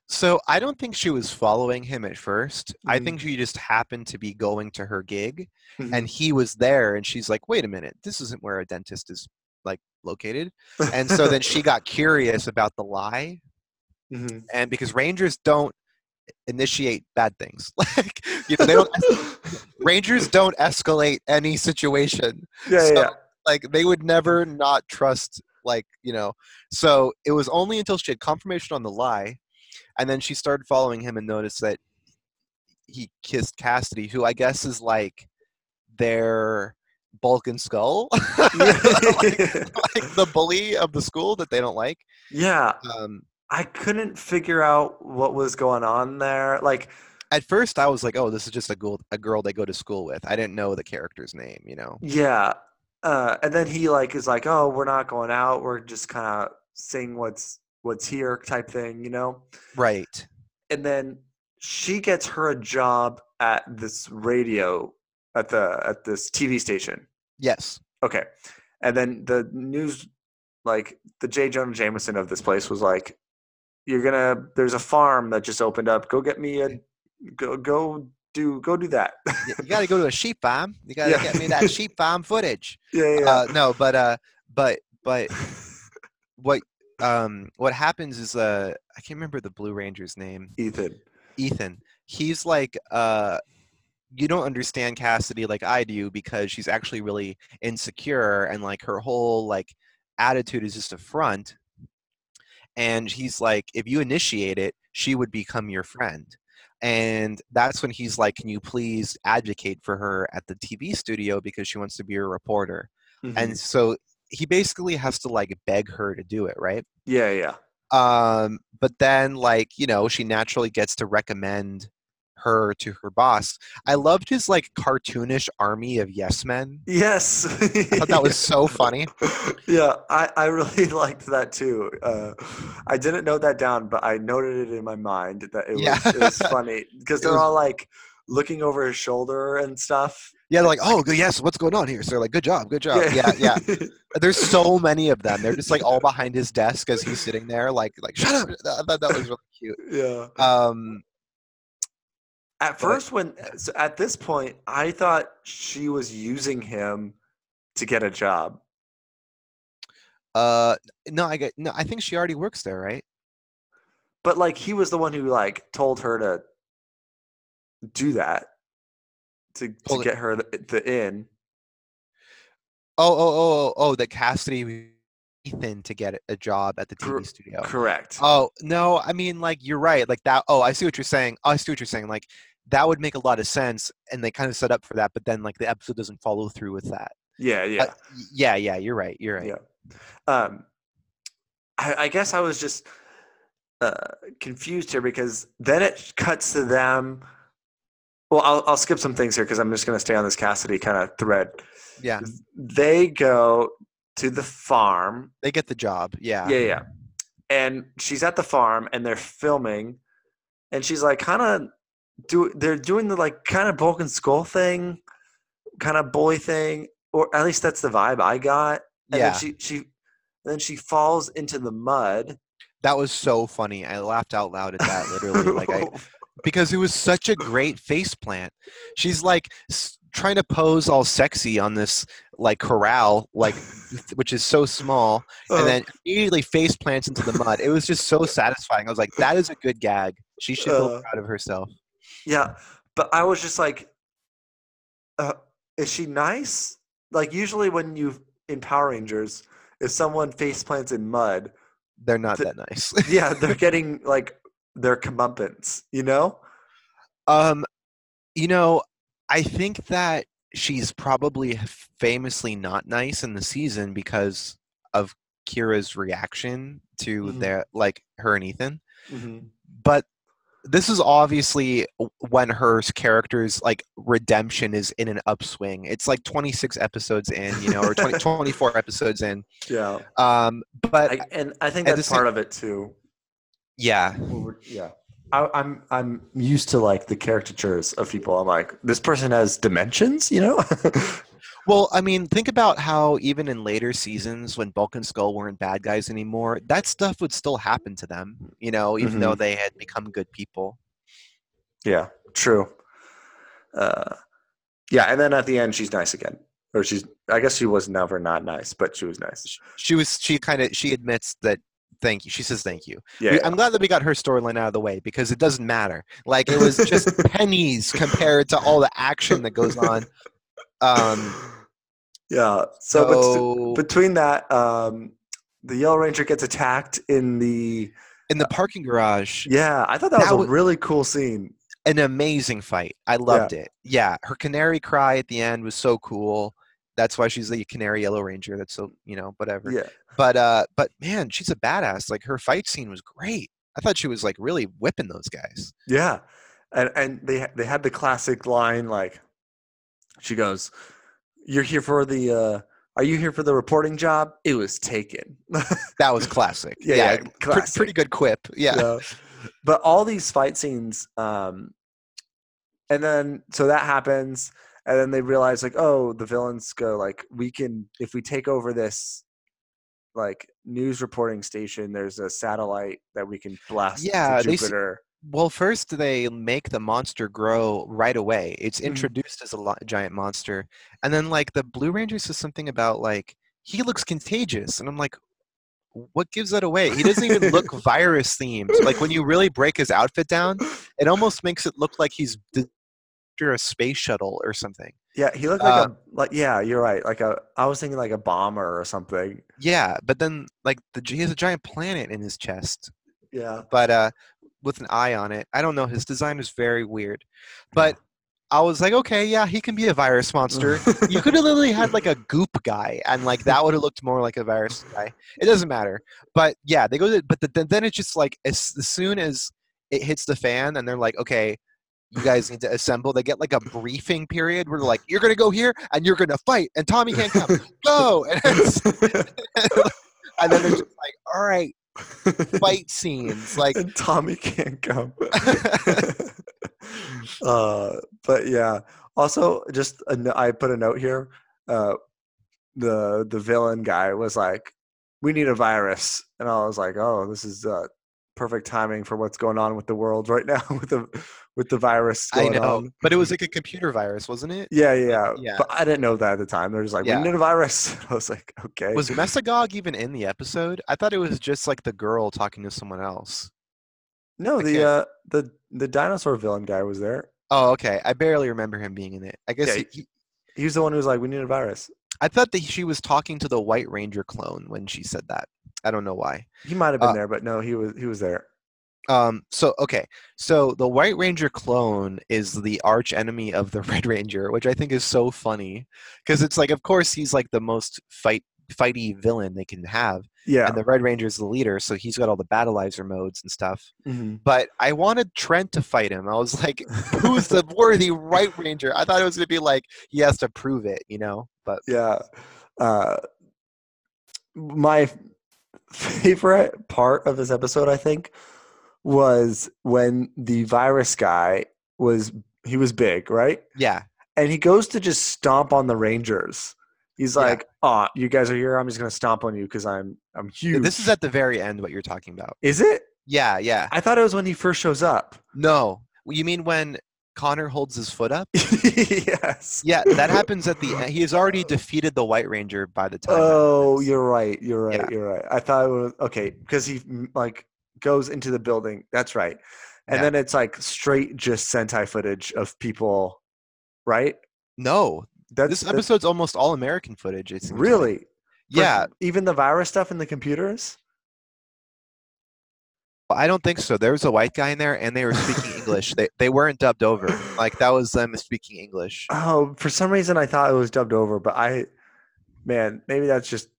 So I don't think she was following him at 1st I Mhm. think she just happened to be going to her gig Mhm. and he was there and she's like, wait a minute, this isn't where a dentist is located. And so then she (laughs) got curious about the lie. Mhm. And because Rangers don't initiate bad things. (laughs) Like you know, they don't (laughs) Rangers don't escalate any situation. yeah, yeah, So- yeah. Like they would never not trust like, you know. So it was only until she had confirmation on the lie and then she started following him and noticed that he kissed Cassidy, who I guess is like their bulk and skull. (laughs) (laughs) like, like the bully of the school that they don't like. yeah. Um I couldn't figure out what was going on there. Like, at first I was like, oh, this is just a girl a girl they go to school with. I didn't know the character's name, you know. yeah. Uh, and then he like is like, "Oh, we're not going out. We're just kind of seeing what's what's here type thing, you know. Right. And then she gets her a job at this radio at the at this TV station. Yes. Okay. And then the news, like the J. Jonah Jameson of this place was like, you're gonna, there's a farm that just opened up. Go get me a, go, go do, go do that. You got to go to a sheep farm. You got to Yeah. get me that sheep farm footage. (laughs) yeah, yeah. Uh, no, but uh, but but (laughs) what um what happens is uh I can't remember the Blue Ranger's name. Ethan. Ethan. He's like uh you don't understand Cassidy like I do because she's actually really insecure and like her whole like attitude is just a front. And he's like, if you initiate it, she would become your friend. And that's when he's like, Can you please advocate for her at the TV studio because she wants to be a reporter? Mhm. And so he basically has to like beg her to do it, right? yeah, yeah. um but then like you know she naturally gets to recommend her to her boss i loved his like cartoonish army of yes men Yes. i thought that was so (laughs) funny yeah, I, I really (laughs) liked that too. Uh, I didn't note that down, but I noted it in my mind that it was, Yeah. it was funny (laughs) because they're was- all like looking over his shoulder and stuff. yeah they're like oh yes what's going on here so they're like good job good job yeah yeah there's so many of them they're just like all behind his desk as he's sitting there like like shut up i thought that was really cute yeah. um At first, when so at this point, I thought she was using him to get a job. uh no i get no i think she already works there right But like he was the one who like told her to do that to, to get her the, the in. oh oh oh oh oh that cassidy ethan to get a job at the tv Cor- studio Correct. Oh no, I mean like you're right. Like that. Oh, I see what you're saying. Oh, I see what you're saying. Like that would make a lot of sense, and they kind of set up for that. But then like the episode doesn't follow through with that. yeah, yeah. Uh, yeah, yeah. You're right. You're right. Yeah. Um, I, I guess I was just uh, confused here because then it cuts to them. Well, I'll, I'll skip some things here because I'm just going to stay on this Cassidy kind of thread. Yeah. They go to the farm. They get the job. Yeah. Yeah, yeah. And she's at the farm and they're filming, and she's like, kind of do. They're doing the like kind of bulk and skull thing, kind of bully thing, or at least that's the vibe I got. And Yeah. then she she then she falls into the mud. That was so funny. I laughed out loud at that. Literally, (laughs) like I because it was such a great face plant. She's like trying to pose all sexy on this like corral, like which is so small, and then immediately face plants into the mud. It was just so satisfying. I was like, that is a good gag. She should feel proud of herself. Yeah, but I was just like, uh, is she nice? Like usually when you in Power Rangers, if someone face plants in mud, They're not th- that nice. (laughs) yeah, (laughs) they're getting like their comeuppance, you know? um, you know, I think that she's probably famously not nice in the season because of Kira's reaction to Mhm. their like her and Ethan. Mm-hmm. but this is obviously when her character's like redemption is in an upswing it's like 26 episodes in you know or 20, (laughs) 24 episodes in Yeah, um but I, and I think that's the same- part of it too. yeah Yeah, I, I'm I'm used to like the caricatures of people. I'm like, this person has dimensions, you know? (laughs) well i mean think about how even in later seasons when bulk and skull weren't bad guys anymore that stuff would still happen to them you know even though they had become good people yeah, true. Uh, yeah, and then at the end, she's nice again, or she's. I guess she was never not nice, but she was nice. she was she kind of she admits that thank you she says thank you Yeah, We- I'm glad that we got her storyline out of the way because it doesn't matter. Like it was just (laughs) pennies compared to all the action that goes on. Um, yeah. So, bet- so between that, um, the Yellow Ranger gets attacked in the. in the parking garage, Yeah, I thought that was a really cool scene. an amazing fight. I loved it. Yeah, her canary cry at the end was so cool. That's why she's the canary yellow ranger. That's so you know whatever. Yeah, But uh, but man, she's a badass. Like her fight scene was great. I thought she was like really whipping those guys. yeah, and and they they had the classic line like, she goes, "You're here for the uh, Are you here for the reporting job? It was taken. (laughs) That was classic. Yeah, yeah, pre- classic. pretty good quip. Yeah. But all these fight scenes, um, and then so that happens, and then they realize like, oh, the villains go like, we can if we take over this like news reporting station, there's a satellite that we can blast Yeah, to Jupiter. Well, first they make the monster grow right away. It's Mhm. introduced as a lo- giant monster, and then like the Blue Ranger says something about like he looks contagious, and I'm like, what gives that away? He doesn't even look (laughs) virus themed. Like when you really break his outfit down, it almost makes it look like he's d- a space shuttle or something. Yeah, he looked like Uh, a like yeah, you're right. Like a I was thinking like a bomber or something. Yeah, but then like the he has a giant planet in his chest. Yeah. but uh with an eye on it. I don't know. His design is very weird. But I was like, okay, yeah, he can be a virus monster. you could have literally had like a goop guy, and like that would have looked more like a virus guy. It doesn't matter. But yeah, they go. To, but the, then it's just like as, as soon as it hits the fan, and they're like, okay. You guys need to assemble. They get like a briefing period where they're like, "You're gonna go here and you're gonna fight." And Tommy can't come. Go! (laughs) And, (laughs) and then they're just like, "All right, fight scenes." Like, and Tommy can't come. (laughs) uh, but yeah. Also, just a I put a note here. Uh, the the villain guy was like, "We need a virus," and I was like, "Oh, this is uh, perfect timing for what's going on with the world right (laughs) now with the with the virus I know, on." but it was (laughs) like a computer virus, wasn't it? Yeah, yeah, yeah. But I didn't know that at the time. They're just like, Yeah. "We need a virus." (laughs) I was like, "Okay." Was Mesagog even in the episode? I thought it was just like the girl talking to someone else. no, I the can't- uh, the the dinosaur villain guy was there. Oh, okay. I barely remember him being in it. I guess Yeah, he, he- He was the one who was like, "We need a virus." I thought that she was talking to the White Ranger clone when she said that. I don't know why. He might have been Uh, there, but no, he was he was there. Um. So okay. So the White Ranger clone is the arch enemy of the (laughs) Red Ranger, which I think is so funny because it's like, of course, he's like the most fight fighty villain they can have, Yeah. and the Red Ranger is the leader, so he's got all the battlizer modes and stuff. Mhm. but I wanted Trent to fight him. I was like, who's the (laughs) worthy White ranger? I thought it was gonna be like he has to prove it, you know. But Yeah. Uh, my favorite part of this episode, I think, was when the virus guy was he was big, right? yeah, And he goes to just stomp on the Rangers. He's Yeah. like, "Oh, you guys are here. I'm just gonna stomp on you because I'm I'm huge." this is at the very end. What you're talking about? is it? Yeah, yeah. I thought it was when he first shows up. No, you mean when Connor holds his foot up? (laughs) yes. Yeah, that happens at the end. He has already defeated the White Ranger by the time. Oh, you're right. You're right. Yeah. You're right. I thought it was okay because he like goes into the building. That's right. And Yeah. then it's like straight just Sentai footage of people, right? no. That's This that's- episode's almost all American footage. It's seems like. really. Yeah, Even the virus stuff in the computers. I don't think so. There was a white guy in there, and they were speaking English. They they weren't dubbed over. Like that was them speaking English. Oh, for some reason I thought it was dubbed over, but I, man, maybe that's just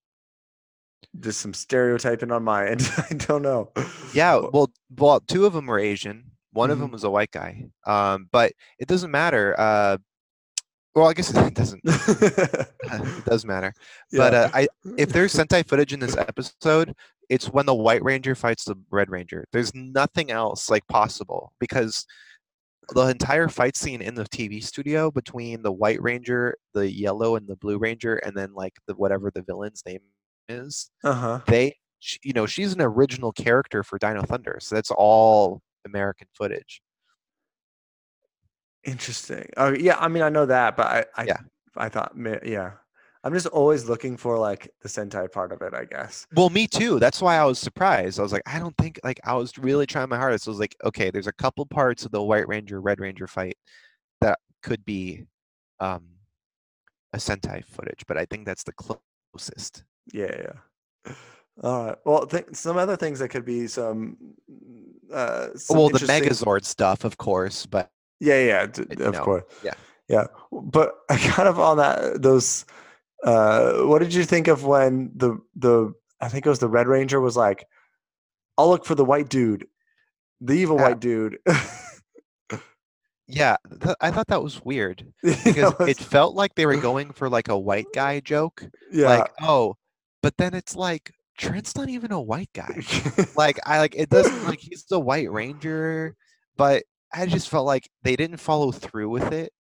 just some stereotyping on my end. (laughs) I don't know. Yeah, well, well, two of them were Asian. One of Mhm. them was a white guy. Um, but it doesn't matter. Uh, well, I guess (laughs) it doesn't. (laughs) it does matter. But Yeah. uh, I, if there's Sentai footage in this episode, it's when the White Ranger fights the Red Ranger. There's nothing else like possible because the entire fight scene in the TV studio between the White Ranger, the Yellow, and the Blue Ranger, and then like the whatever the villain's name is, uh huh. they you know she's an original character for dino thunder so that's all american footage Interesting. Oh yeah, I mean I know that, but I I, Yeah. I thought yeah. I'm just always looking for like the Sentai part of it, I guess. well me too that's why i was surprised i was like i don't think like i was really trying my hardest i was like okay there's a couple parts of the white ranger red ranger fight that could be um a sentai footage but i think that's the closest Yeah, yeah. All right. Well, th- some other things that could be some. Uh, some well the interesting- megazord stuff of course but Yeah, yeah, d- of know, course. yeah. yeah. But (laughs) I kind of on that those. Uh, what did you think of when the the I think it was the Red Ranger was like, "I'll look for the white dude, the evil Yeah. white dude." Yeah, th- I thought that was weird (laughs) because was- it felt like they were going (laughs) for like a white guy joke. yeah. Like, oh, but then it's like Trent's not even a white guy. (laughs) Like I like it doesn't like he's the White Ranger, but I just felt like they didn't follow through with it.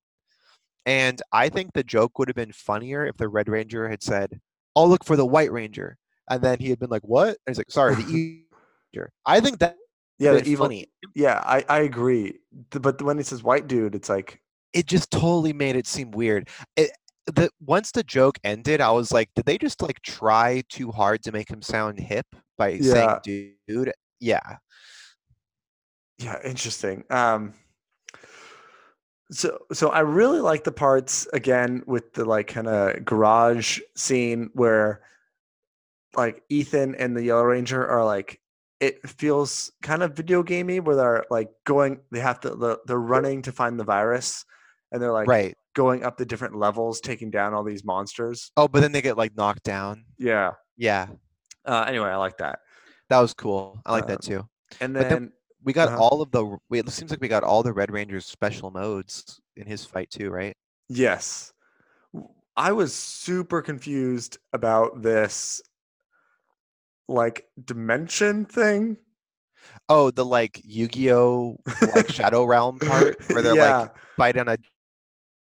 And I think the joke would have been funnier if the Red Ranger had said, "I'll look for the White Ranger," and then he had been like, "What?" And he's like, "Sorry, the E Ranger." I think that yeah, the evil. funny. Yeah, I, I agree. But when he says white dude, it's like, It just totally made it seem weird. It, the once the joke ended, I was like, did they just like try too hard to make him sound hip by Yeah. saying "dude"? Yeah. yeah, interesting. Um, so so I really like the parts again with the like kind of garage scene where like Ethan and the Yellow Ranger are like it feels kind of video gamey where they're like going they have to they're running to find the virus and they're like right. going up the different levels taking down all these monsters. Oh, but then they get like knocked down. Yeah. Yeah. Uh, anyway, I like that. That was cool. I like Um, that too. And then, then- We got Uh-huh. all of the. we- It seems like we got all the Red Ranger's special modes in his fight too, right? yes, W- I was super confused about this like dimension thing. Oh, the like Yu-Gi-Oh like Shadow Realm part (laughs) where they're yeah, like fight on a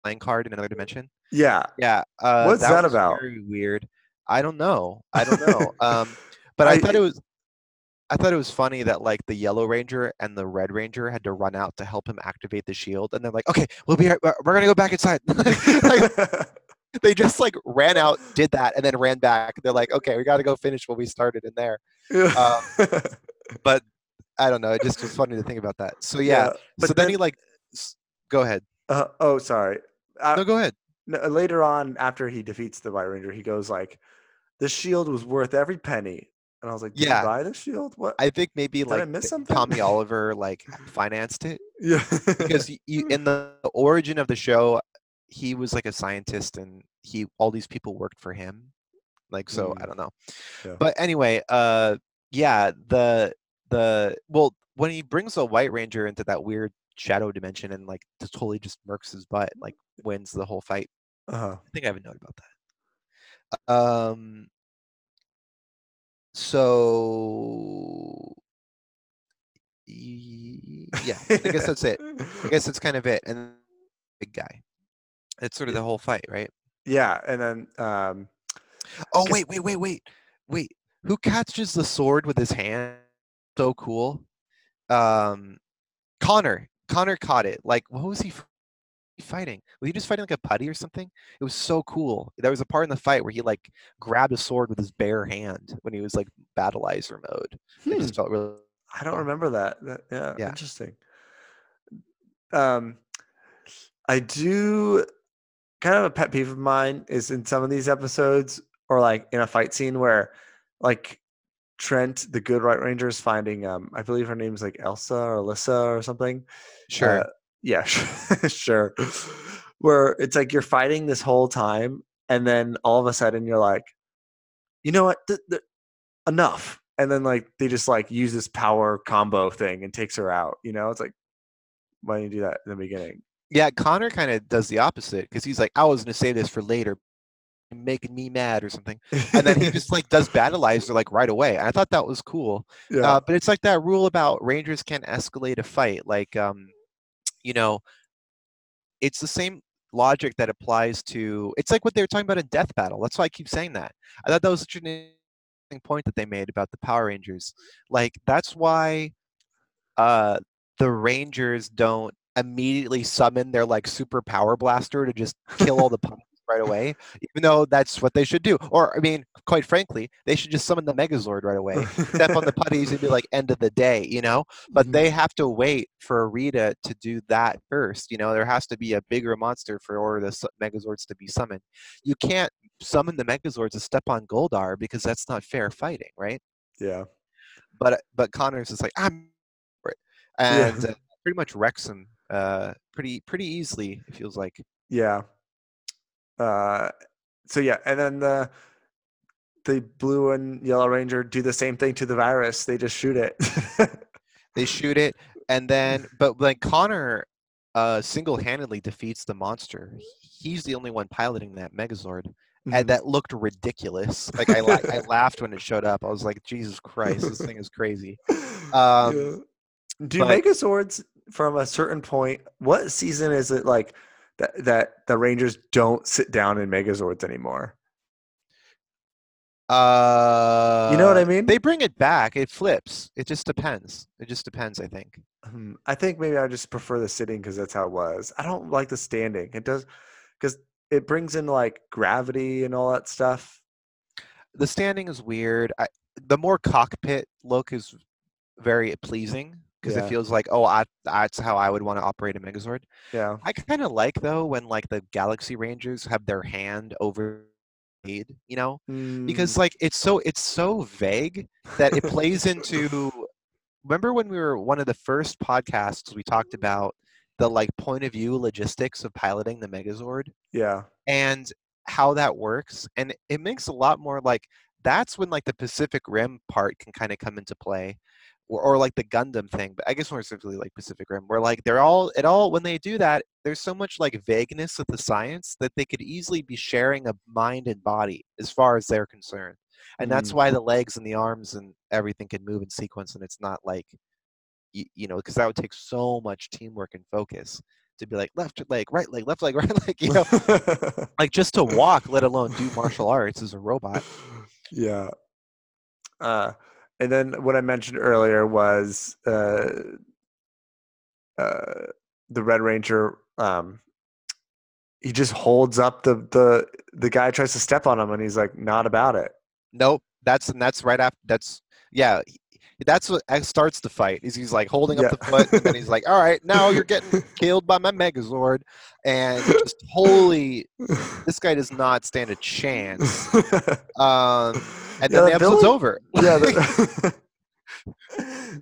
playing card in another dimension. yeah, Yeah. Uh, What's that was about? Very weird. I don't know. I don't know. um, but I, I- thought it was. I thought it was funny that like the Yellow Ranger and the Red Ranger had to run out to help him activate the shield, and they're like, "Okay, we'll be. We're gonna go back inside." (laughs) like, (laughs) they just like ran out, did that, and then ran back. They're like, "Okay, we got to go finish what we started in there." Yeah. (laughs) But I don't know. It just was funny to think about that. So yeah. but so then, he like, go ahead. uh, oh, sorry. Uh, No, go ahead. no, later on, after he defeats the White Ranger, he goes like, "The shield was worth every penny." And I was like, "Did Yeah. buy the shield? What?" I think maybe I like miss something? Tommy Oliver like (laughs) financed it yeah, because you, in the origin of the show, he was like a scientist and he all these people worked for him. Like so, I Mm. don't know. Yeah. But anyway, uh, yeah, the the well when he brings the White Ranger into that weird shadow dimension and like totally just murks his butt, like wins the whole fight. uh-huh. I think I have a note about that. Um. So. Yeah, I guess that's it. I (laughs) guess that's kind of it. And big guy. It's sort of the whole fight, right? Yeah, and then um, Oh wait, wait, wait, wait, wait. Who catches the sword with his hand? So cool. Um, Connor. Connor caught it. Like, what was he fighting? Was he just fighting like a putty or something? It was so cool. There was a part in the fight where he like grabbed a sword with his bare hand when he was like battlizer mode. It hmm, just felt really. I don't remember that. that yeah, Yeah. interesting. Um, I do kind of a pet peeve of mine is in some of these episodes or like in a fight scene where like Trent, the good White Ranger, is finding um, I believe her name's like Elsa or Alyssa or something. Sure. Uh, yeah, (laughs) sure. Where it's like you're fighting this whole time, and then all of a sudden you're like, you know what? Th- th- enough. And then like they just like use this power combo thing and takes her out. You know, it's like, why didn't you do that in the beginning? Yeah, Connor kind of does the opposite because he's like, I was gonna save this for later, making me mad or something, and then he (laughs) just like does battlizer like right away. I thought that was cool. yeah, Uh, but it's like that rule about Rangers can't escalate a fight. Like, um, you know, it's the same logic that applies to. It's like what they were talking about in Death Battle. That's why I keep saying that. I thought that was such an interesting point that they made about the Power Rangers. Like, that's why uh, the Rangers don't immediately summon their like super power blaster to just kill all the (laughs) right away, even though that's what they should do. Or, I mean, quite frankly, they should just summon the Megazord right away step on the putties and be like end of the day, you know. But Mhm. they have to wait for Rita to do that first. You know, there has to be a bigger monster for order the Megazords to be summoned. You can't summon the Megazords to step on Goldar because that's not fair fighting, right? yeah, But but Connor's is like I'm, for it," Yeah. and uh, pretty much wrecks him uh, pretty pretty easily. It feels like. yeah. Uh, so yeah, and then the the blue and yellow ranger do the same thing to the virus. They just shoot it. (laughs) They shoot it, and then but like Connor uh, single-handedly defeats the monster. He's the only one piloting that Megazord, Mhm. and that looked ridiculous. Like I, la- I laughed when it showed up. I was like, Jesus Christ, this thing is crazy. (laughs) Um, Yeah. Do but- Megazords from a certain point? What season is it like that that the Rangers don't sit down in Megazords anymore? Uh, You know what I mean? They bring it back. It flips. It just depends. It just depends. I think. Hmm, I think maybe I just prefer the sitting because that's how it was. I don't like the standing. It does because it brings in like gravity and all that stuff. The standing is weird. I, the more cockpit look is very pleasing because Yeah. it feels like, oh, I, that's how I would want to operate a Megazord. Yeah. I kind of like though when like the Galaxy Rangers have their hand over, you know, because Mm, like it's so it's so vague that it plays into (laughs) remember when we were one of the first podcasts we talked about the like point of view logistics of piloting the megazord yeah. and how that works and it makes a lot more like that's when like the pacific rim part can kind of come into play or, or like the gundam thing but i guess more specifically like pacific rim where like they're all it all when they do that there's so much like vagueness of the science that they could easily be sharing a mind and body as far as they're concerned and that's Mm. why the legs and the arms and everything can move in sequence and it's not like you, you know because that would take so much teamwork and focus to be like left leg right leg left leg (laughs) right leg you know (laughs) like just to walk let alone do (laughs) martial arts as a robot yeah. Uh, and then what I mentioned earlier was uh, uh, the Red Ranger. Um, he just holds up the the the guy tries to step on him, and he's like, "Not about it." nope that's and that's right after that's yeah that's what starts the fight is he's like holding Yeah. up the foot and then he's like all right now you're getting (laughs) killed by my megazord and just holy this guy does not stand a chance um (laughs) and then the the episode's villain- over (laughs) yeah. The,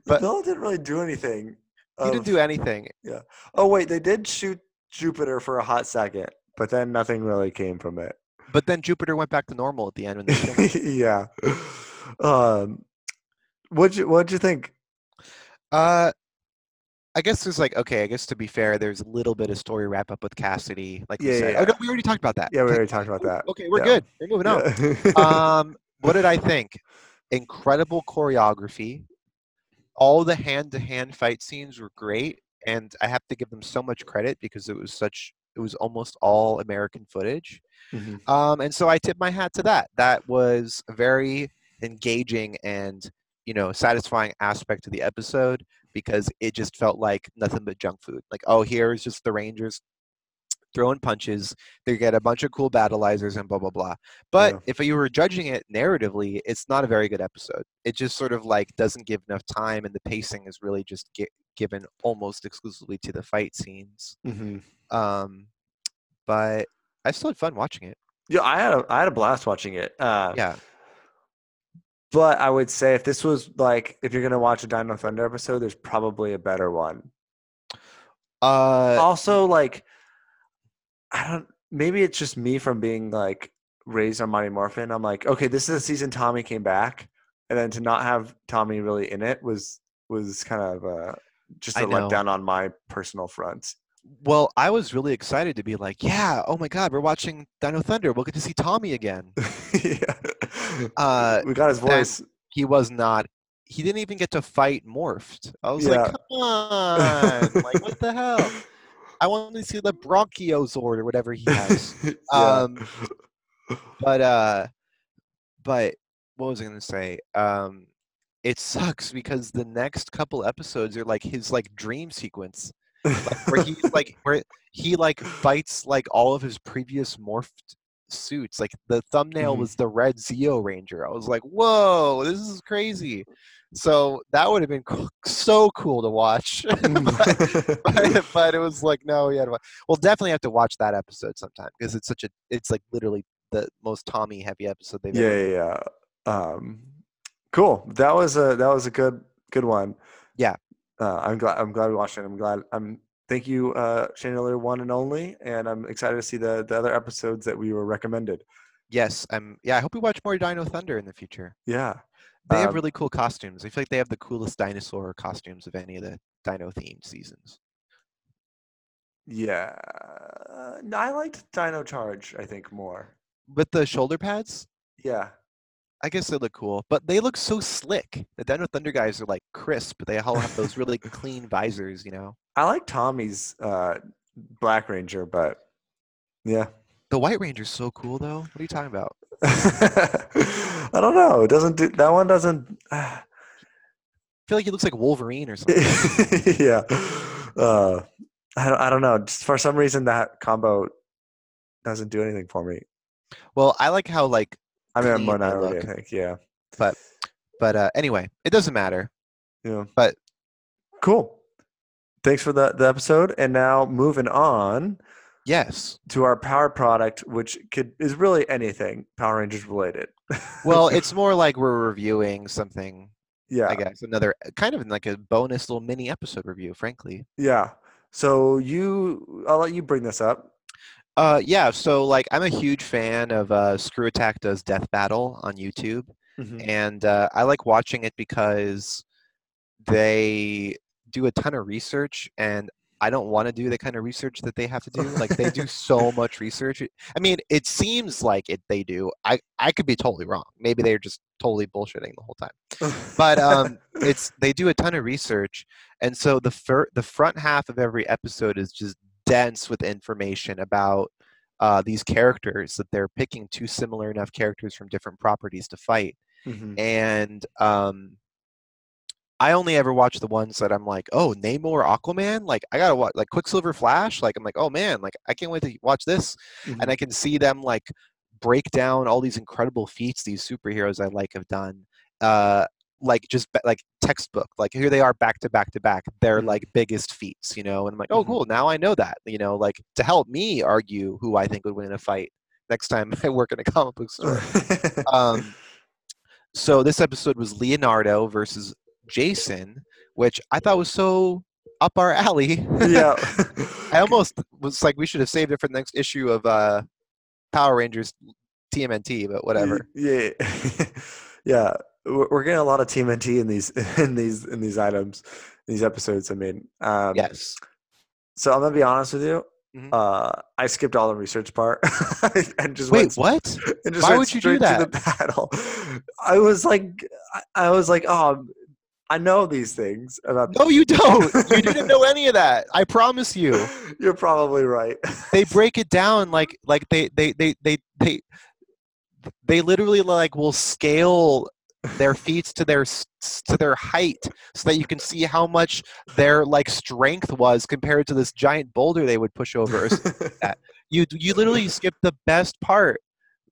But- Bill didn't really do anything. he didn't do anything Yeah. Oh wait, they did shoot Jupiter for a hot second, but then nothing really came from it. but then jupiter went back to normal at the end when they yeah. Um, what'd you What'd you think? Uh, I guess there's like okay. I guess to be fair, there's a little bit of story wrap up with Cassidy, like we Yeah, said. yeah, Oh no, we already talked about that. Yeah, we already talked about that. Okay, we're Yeah. good. We're moving on. (laughs) Um, what did I think? Incredible choreography. All the hand-to-hand fight scenes were great, and I have to give them so much credit because it was such. It was almost all American footage. Mhm. Um, and so I tip my hat to that. That was very engaging and you know satisfying aspect to the episode because it just felt like nothing but junk food. Like, oh, here's just the Rangers throwing punches. They get a bunch of cool battlizers and blah blah blah. But Yeah. if you were judging it narratively, it's not a very good episode. It just sort of like doesn't give enough time, and the pacing is really just gi- given almost exclusively to the fight scenes. Mhm. Um, but I still had fun watching it. Yeah, I had a I had a blast watching it. Uh, Yeah. But I would say if this was like if you're gonna watch a Dino Thunder episode, there's probably a better one. Uh, also, like I don't maybe it's just me from being like raised on Mighty Morphin. I'm like, okay, this is the season Tommy came back, and then to not have Tommy really in it was was kind of uh, just a letdown on my personal front. Well, I was really excited to be like, yeah, oh my God, we're watching Dino Thunder. We'll get to see Tommy again. (laughs) yeah. Uh, we got his voice. He was not. He didn't even get to fight Morphed. I was Yeah. like, come on, like what the hell? I want to see the Brachiozord or whatever he has. (laughs) Yeah. um, but uh, but what was I gonna say? Um, it sucks because the next couple episodes are like his like dream sequence. Like where he like where he like fights like all of his previous morphed suits. Like the thumbnail Mhm. was the red Zeo Ranger. I was like, whoa, this is crazy. So that would have been co- so cool to watch. (laughs) but, (laughs) but, but it was like, no, yeah. We'll definitely have to watch that episode sometime because it's such a, it's like literally the most Tommy heavy episode they've yeah, ever. yeah, yeah. Um, cool. That was a that was a good good one. Yeah. Uh, I'm glad I'm glad we watched it. I'm glad. I'm thank you, uh, Chandelier one and only, and I'm excited to see the the other episodes that we were recommended. Yes, I'm. Yeah, I hope we watch more Dino Thunder in the future. Yeah. They have Um, really cool costumes. I feel like they have the coolest dinosaur costumes of any of the dino themed seasons. Yeah, no, I liked Dino Charge. I think more. With the shoulder pads, Yeah, I guess they look cool, but they look so slick. The Dino Thunder guys are like crisp. They all have those really clean visors, you know. I like Tommy's uh, Black Ranger, but yeah, The White Ranger's so cool, though. What are you talking about? (laughs) I don't know. It doesn't do that one. Doesn't. (sighs) I feel like he looks like Wolverine or something. (laughs) yeah. Uh, I don't, I don't know. Just for some reason, that combo doesn't do anything for me. well, I like how like, I mean, a Clean they minority, look. I think. Yeah. But but uh, anyway, it doesn't matter. Yeah. But- cool. Thanks for the, the episode. And now moving on Yes. to our power product, which could is really anything Power Rangers related. Well, (laughs) it's more like we're reviewing something. yeah. I guess another kind of like a bonus little mini episode review. Frankly. Yeah. So you, I'll let you bring this up. Uh, yeah. So like, I'm a huge fan of uh, ScrewAttack does Death Battle on YouTube. and uh, I like watching it because they do a ton of research, and I don't want to do the kind of research that they have to do. Like they do (laughs) so much research. I mean, it seems like it they do. I I could be totally wrong. Maybe they're just totally bullshitting the whole time. But um, it's they do a ton of research, and so the fir- the front half of every episode is just dense with information about. Uh, these characters that they're picking two similar enough characters from different properties to fight Mhm. and um I only ever watch the ones that I'm like, oh, Namor, Aquaman, like I gotta watch, like Quicksilver, Flash, like I'm like, oh man, like I can't wait to watch this, Mhm. and I can see them like break down all these incredible feats these superheroes I like have done, uh, like just like textbook, like here they are back to back to back, their Mhm. like biggest feats, you know, and I'm like, oh Mhm. cool, now I know that, you know, like to help me argue who I think would win in a fight next time (laughs) I work in a comic book store (laughs) um, so this episode was Leonardo versus Jason, which I thought was so up our alley. yeah. (laughs) I almost was like we should have saved it for the next issue of uh, Power Rangers TMNT, but whatever. Yeah, yeah. We're getting a lot of TMNT in these (laughs) in these in these items, in these episodes. I mean, um, Yes. So I'm gonna be honest with you. Mhm. Uh, I skipped all the research part (laughs) and just Wait, went, what? and just Why would you do to the battle. I was like, I, I was like, oh, I know these things about. No, you don't. You didn't know (laughs) any of that. I promise you. You're probably right. They break it down like like they they they they they they literally like will scale their feet to their to their height so that you can see how much their like strength was compared to this giant boulder they would push over. or s- (laughs) You you literally skip the best part.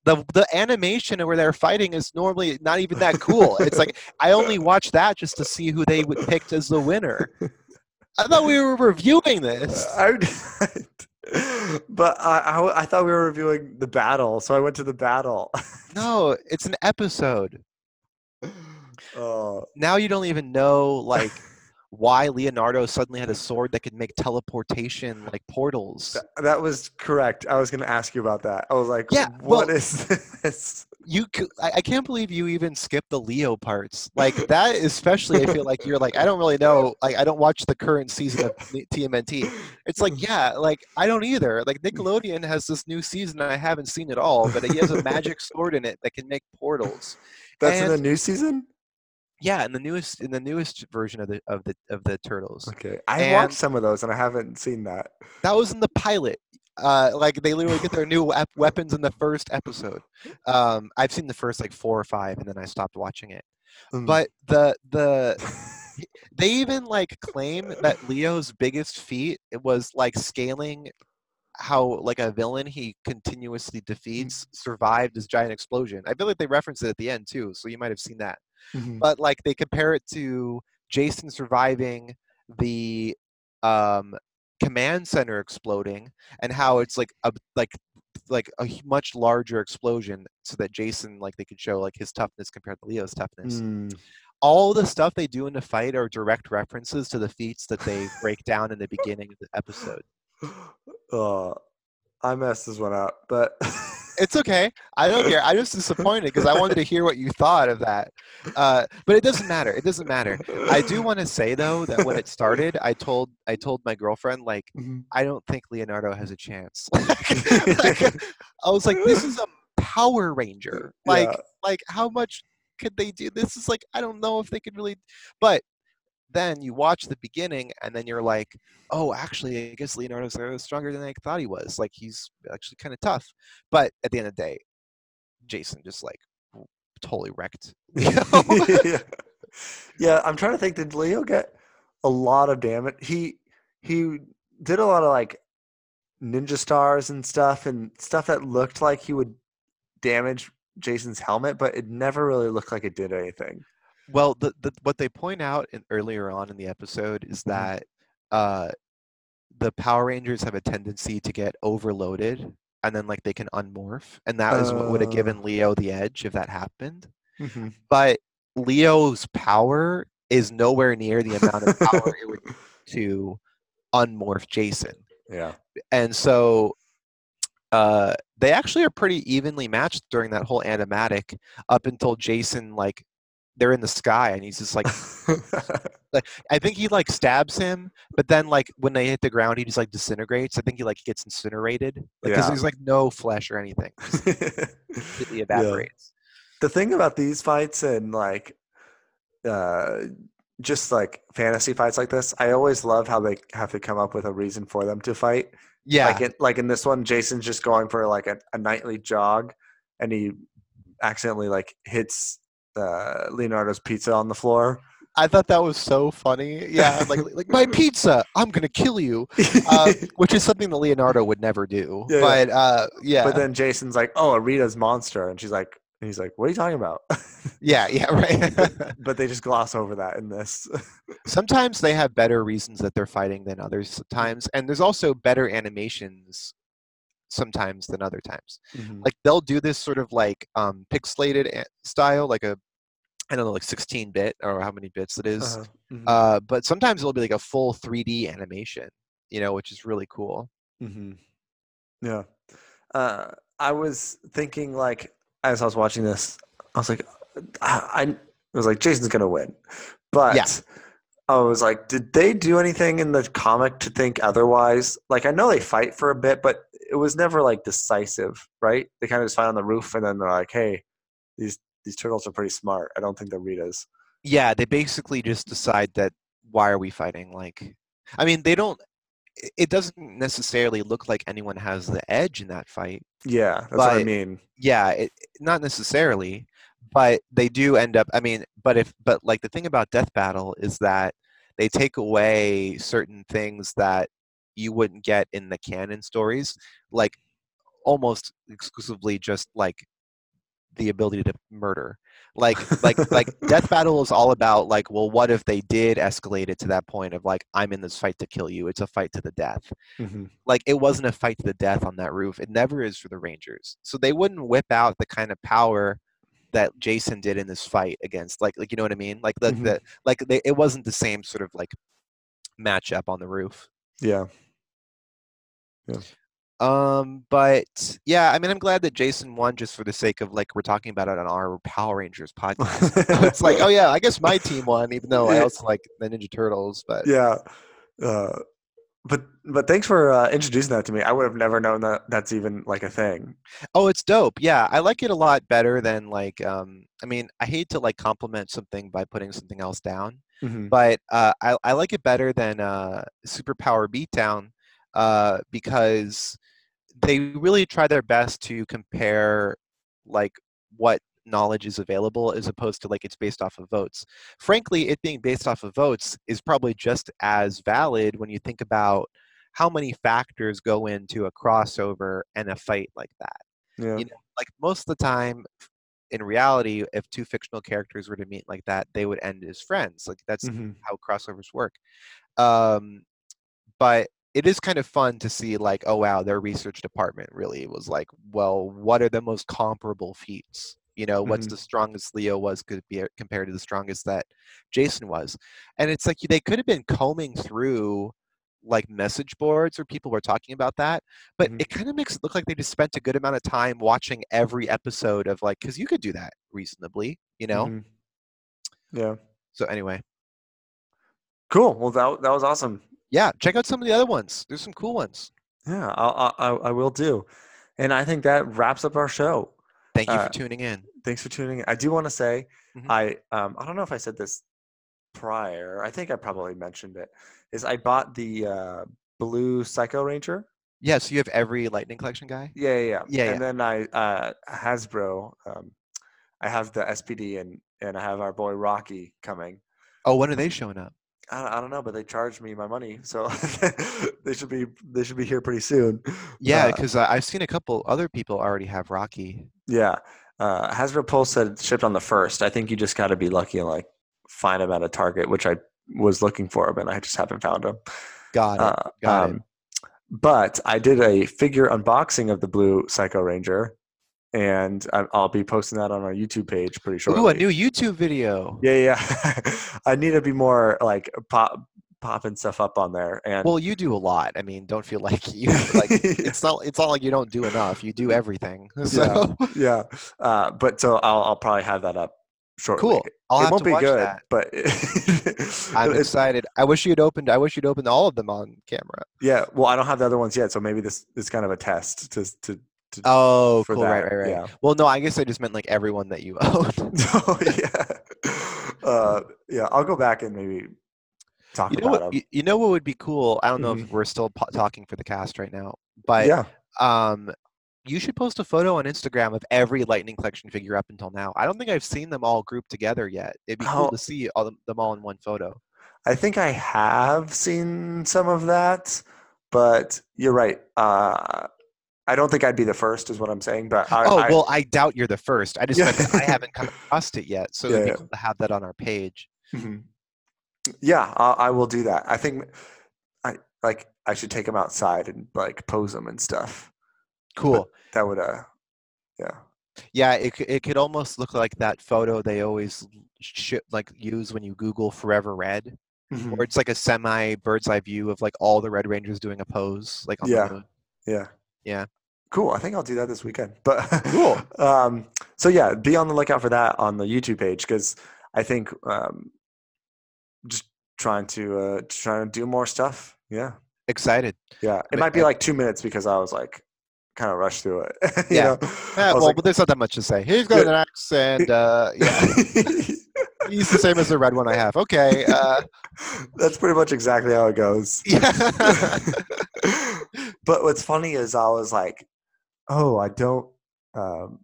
The the animation where they're fighting is normally not even that cool. It's like I only (laughs) watched that just to see who they would picked as the winner. I thought we were reviewing this. I, (laughs) but I, I, I thought we were reviewing the battle, so I went to the battle. No, it's an episode. Oh, now you don't even know like why Leonardo suddenly had a sword that could make teleportation like portals. Th- that was correct. I was going to ask you about that. I was like, Yeah, what well- is this? You, I can't believe you even skipped the Leo parts. Like that, especially. I feel like you're like I don't really know. Like I don't watch the current season of TMNT. It's like yeah, like I don't either. Like Nickelodeon has this new season I haven't seen at all, but he has a magic (laughs) sword in it that can make portals. That's in the new season. Yeah, in the newest in the newest version of the of the of the turtles. Okay, I And- watched some of those and I haven't seen that. That was in the pilot. Uh, like they literally get their new wep- weapons in the first episode. Um, I've seen the first like four or five, and then I stopped watching it. Mm. But the the (laughs) they even like claim that Leo's biggest feat it was like scaling how like a villain he continuously defeats survived his giant explosion. I feel like they reference it at the end too, so you might have seen that. Mhm. But like they compare it to Jason surviving the um, command center exploding and how it's like a like like a much larger explosion so that Jason like they could show like his toughness compared to Leo's toughness Mm. all the stuff they do in the fight are direct references to the feats that they break down in the beginning of the episode. (laughs) Uh, I messed this one up, but (laughs) It's okay. I don't care. I'm just disappointed because I wanted to hear what you thought of that. Uh, but it doesn't matter. It doesn't matter. I do want to say though that when it started, I told I told my girlfriend like Mhm. I don't think Leonardo has a chance. (laughs) Like, I was like, this is a Power Ranger. Like, Yeah. like how much could they do? This is like I don't know if they could really. But then you watch the beginning, and then you're like, oh, actually, I guess Leonardo's stronger than I thought he was. Like he's actually kind of tough. But at the end of the day, Jason just like totally wrecked. (laughs) (laughs) Yeah. yeah, I'm trying to think. Did Leo get a lot of damage? He he did a lot of like ninja stars and stuff, and stuff that looked like he would damage Jason's helmet, but it never really looked like it did anything. Well, the, the what they point out in, earlier on in the episode is Mhm. that uh, the Power Rangers have a tendency to get overloaded, and then like they can unmorph, and that is what would have Oh. given Leo the edge if that happened. Mhm. But Leo's power is nowhere near the amount of power it would (laughs) to unmorph Jason, Yeah. and so uh, they actually are pretty evenly matched during that whole animatic up until Jason like they're in the sky and he's just (laughs) like I think he like stabs him, but then like when they hit the ground, he just like disintegrates. I think he like gets incinerated because Yeah. there's like no flesh or anything. (laughs) Completely evaporates. the thing about these fights and like uh just like fantasy fights like this, I always love how they have to come up with a reason for them to fight. Yeah, Like in, like in this one, Jason's just going for like a, a nightly jog, and he accidentally like hits uh, Leonardo's pizza on the floor. I thought that was so funny. Yeah, like like my (laughs) pizza, I'm gonna kill you, (laughs) uh, which is something that Leonardo would never do. Yeah, yeah. but uh, yeah, But then Jason's like, "Oh, a Rita's monster," and she's like, and he's like, "What are you talking about?" (laughs) yeah, yeah, right. but they just gloss over that in this. sometimes they have better reasons that they're fighting than others times and there's also better animations sometimes than other times Mhm. like they'll do this sort of like um pixelated style like a i don't know like 16 bit or how many bits it is. Uh-huh. Mhm. uh but sometimes it'll be like a full 3d animation you know which is really cool hmm Yeah. Uh, I was thinking like as I was watching this, I was like, I, I was like, Jason's gonna win, but I was like, did they do anything in the comic to think otherwise? Like, I know they fight for a bit, but it was never like decisive, right? They kind of just fight on the roof, and then they're like, hey, these these turtles are pretty smart. I don't think they're Ritas. yeah they basically just decide that why are we fighting like i mean they don't it- it doesn't necessarily look like anyone has the edge in that fight Yeah, that's what I mean. yeah it, not necessarily but they do end up i mean but if but like the thing about death battle is that they take away certain things that you wouldn't get in the canon stories like almost exclusively just like the ability to murder like like like death (laughs) battle is all about like well what if they did escalate it to that point of like i'm in this fight to kill you it's a fight to the death hmm like it wasn't a fight to the death on that roof. It never is for the Rangers. So they wouldn't whip out the kind of power that Jason did in this fight against like like you know what I mean? Like the, Mhm. the like they, it wasn't the same sort of like matchup on the roof. Yeah. Yeah. Um but yeah, I mean I'm glad that Jason won just for the sake of like we're talking about it on our Power Rangers podcast. (laughs) it's like, oh yeah, I guess my team won, even though I (laughs) also like the Ninja Turtles, but yeah. Uh, but but thanks for uh, introducing that to me. I would have never known that that's even like a thing. Oh, it's dope. Yeah, I like it a lot better than like um I mean, I hate to like compliment something by putting something else down, Mhm. but uh I I like it better than uh Superpower Beatdown uh because they really try their best to compare like what knowledge is available as opposed to like it's based off of votes. Frankly, it being based off of votes is probably just as valid when you think about how many factors go into a crossover and a fight like that Yeah. you know, like most of the time in reality if two fictional characters were to meet like that they would end as friends like that's Mhm. how crossovers work um but it is kind of fun to see like oh wow their research department really was like well what are the most comparable feats you know what's Mhm. the strongest leo was could be compared to the strongest that jason was and it's like they could have been combing through like message boards where people were talking about that, but Mhm. it kind of makes it look like they just spent a good amount of time watching every episode of like because you could do that reasonably, you know. Mhm. Yeah. So anyway, Cool. Well, that that was awesome. Yeah, check out some of the other ones. There's some cool ones. Yeah, I'll, I I will do. And I think that wraps up our show. Thank you Uh, for tuning in. Thanks for tuning in. I do want to say, Mhm. I um I don't know if I said this prior. I think I probably mentioned it. Is I bought the uh, blue Psycho Ranger. Yeah, so you have every Lightning Collection guy. Yeah, yeah, yeah. Yeah, And then I uh, Hasbro. Um, I have the SPD and and I have our boy Rocky coming. Oh, when are they showing up? I don't, I don't know, but they charged me my money, so (laughs) they should be they should be here pretty soon. Yeah, Uh, because I've seen a couple other people already have Rocky. Yeah. Uh, Hasbro Pulse said shipped on the first. I think you just got to be lucky and like find them at a Target, which I was looking for, but I just haven't found them. Got it. Uh, got it. um, But I did a figure unboxing of the blue Psycho Ranger, and I'll be posting that on our YouTube page pretty shortly. Ooh, a new YouTube video. Yeah, yeah. (laughs) I need to be more like pop popping stuff up on there, and Well, you do a lot. I mean, don't feel (laughs) like you like (laughs) it's not it's not like you don't do enough. You do everything. So yeah. Uh, but so I'll I'll probably have that up shortly. cool. I'll it have won't to be watch good, that. but I'm excited. I wish you'd opened. I wish you'd opened all of them on camera. yeah. Well, I don't have the other ones yet, so maybe this is kind of a test to to. To Oh, cool. Right, that, right, right. Yeah. Well, no, I guess I just meant like everyone that you (laughs) own. (laughs) oh yeah. Uh, yeah. I'll go back and maybe talk you know about what? them. You, know what would be cool? I don't know if we're still po- talking for the cast right now, but yeah. um, you should post a photo on Instagram of every Lightning Collection figure up until now. I don't think I've seen them all grouped together yet. It'd be cool Oh. to see all them, them all in one photo. I think I have seen some of that, but you're right. Uh, I don't think I'd be the first, is what I'm saying. But I, oh I- well, I doubt you're the first. I just Yeah. I haven't (laughs) come across it yet, so Yeah, be yeah. cool to have that on our page. Mhm. Yeah, I, I will do that. I think I like I should take them outside and like pose them and stuff. Cool. That would uh, yeah, Yeah, it it could almost look like that photo they always sh- like use when you Google Forever Red, Mhm. or it's like a semi bird's eye view of like all the Red Rangers doing a pose, like on Yeah. the moon. yeah, Yeah. Cool. I think I'll do that this weekend. (laughs) But Cool. um, so yeah, be on the lookout for that on the YouTube page because I think um, just trying to uh, trying to do more stuff. Yeah, Excited. yeah. It might be I- like two minutes because I was like kind of rushed through it. (laughs) Yeah. Yeah, well, like- but there's not that much to say. He's got an axe, and (laughs) uh, yeah, he's the same as the red one I have. Okay. Uh, That's pretty much exactly how it goes. yeah. but what's funny is I was like, oh, I don't, um,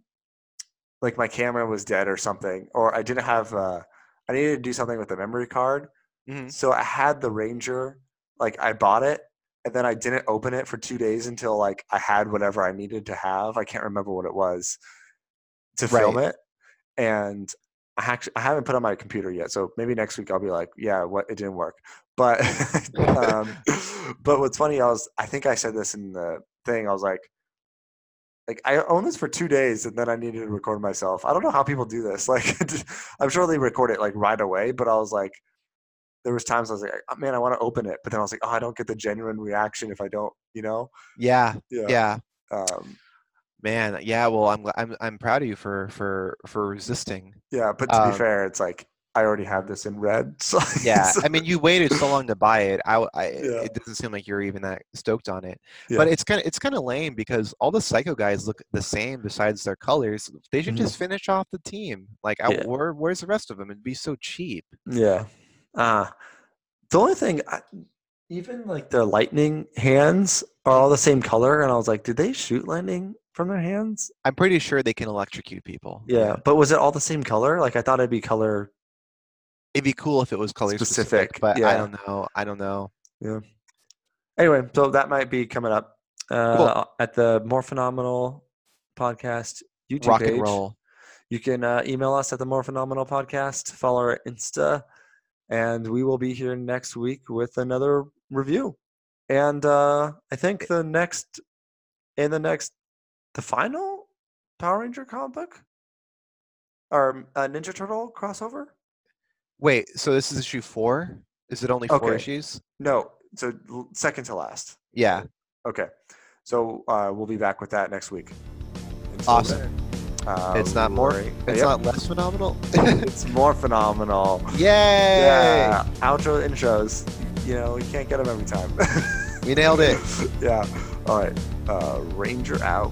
like my camera was dead or something, or I didn't have, uh, I needed to do something with the memory card. Mhm. So I had the Ranger, like I bought it, and then I didn't open it for two days until like I had whatever I needed to have. I can't remember what it was to film it, and I actually I haven't put on my computer yet. So maybe next week I'll be like, yeah, what it didn't work. But (laughs) um, (laughs) but what's funny, I was I think I said this in the thing. I was like. Like I own this for two days, and then I needed to record myself. I don't know how people do this. (laughs) Like, I'm sure they record it like right away, but I was like, there was times I was like, "Oh, man, I want to open it, but then I was like, oh, I don't get the genuine reaction if I don't, you know? yeah. Yeah. Yeah. Um, Man. Yeah. Well, I'm I'm I'm proud of you for for for resisting. yeah. But to Um, be fair, it's like I already have this in red. (laughs) So Yeah. I mean, you waited so long to buy it. I, I- Yeah. it doesn't seem like you're even that stoked on it. Yeah. But it's kind of it's kind of lame because all the Psycho guys look the same besides their colors. They should Mhm. just finish off the team. Like, I, where where's the rest of them? It'd be so cheap. yeah. Uh, the only thing, I, even like their lightning hands are all the same color, and I was like, did they shoot lightning from their hands? I'm pretty sure they can electrocute people. Yeah. But was it all the same color? Like I thought it'd be color. It'd be cool if it was color specific, Specific, but I don't know. I don't know. Yeah. Anyway, so that might be coming up uh, at the More Phenomenal podcast YouTube Rock page. and roll. You can uh, email us at the More Phenomenal Podcast, follow our Insta, and we will be here next week with another review. And uh, I think the next, in the next, the final Power Ranger comic book or uh, Ninja Turtle crossover. Wait, so this is issue four? Is it only four Okay. issues? No, so l- second to last. Yeah. Okay. So uh, we'll be back with that next week. Until Awesome. then, uh, It's not more- It's yep, not less phenomenal. (laughs) It's more phenomenal. Yay! Yeah. Outro intros. You know, you can't get them every time. We nailed it. (laughs) yeah. All right. Uh, Ranger out.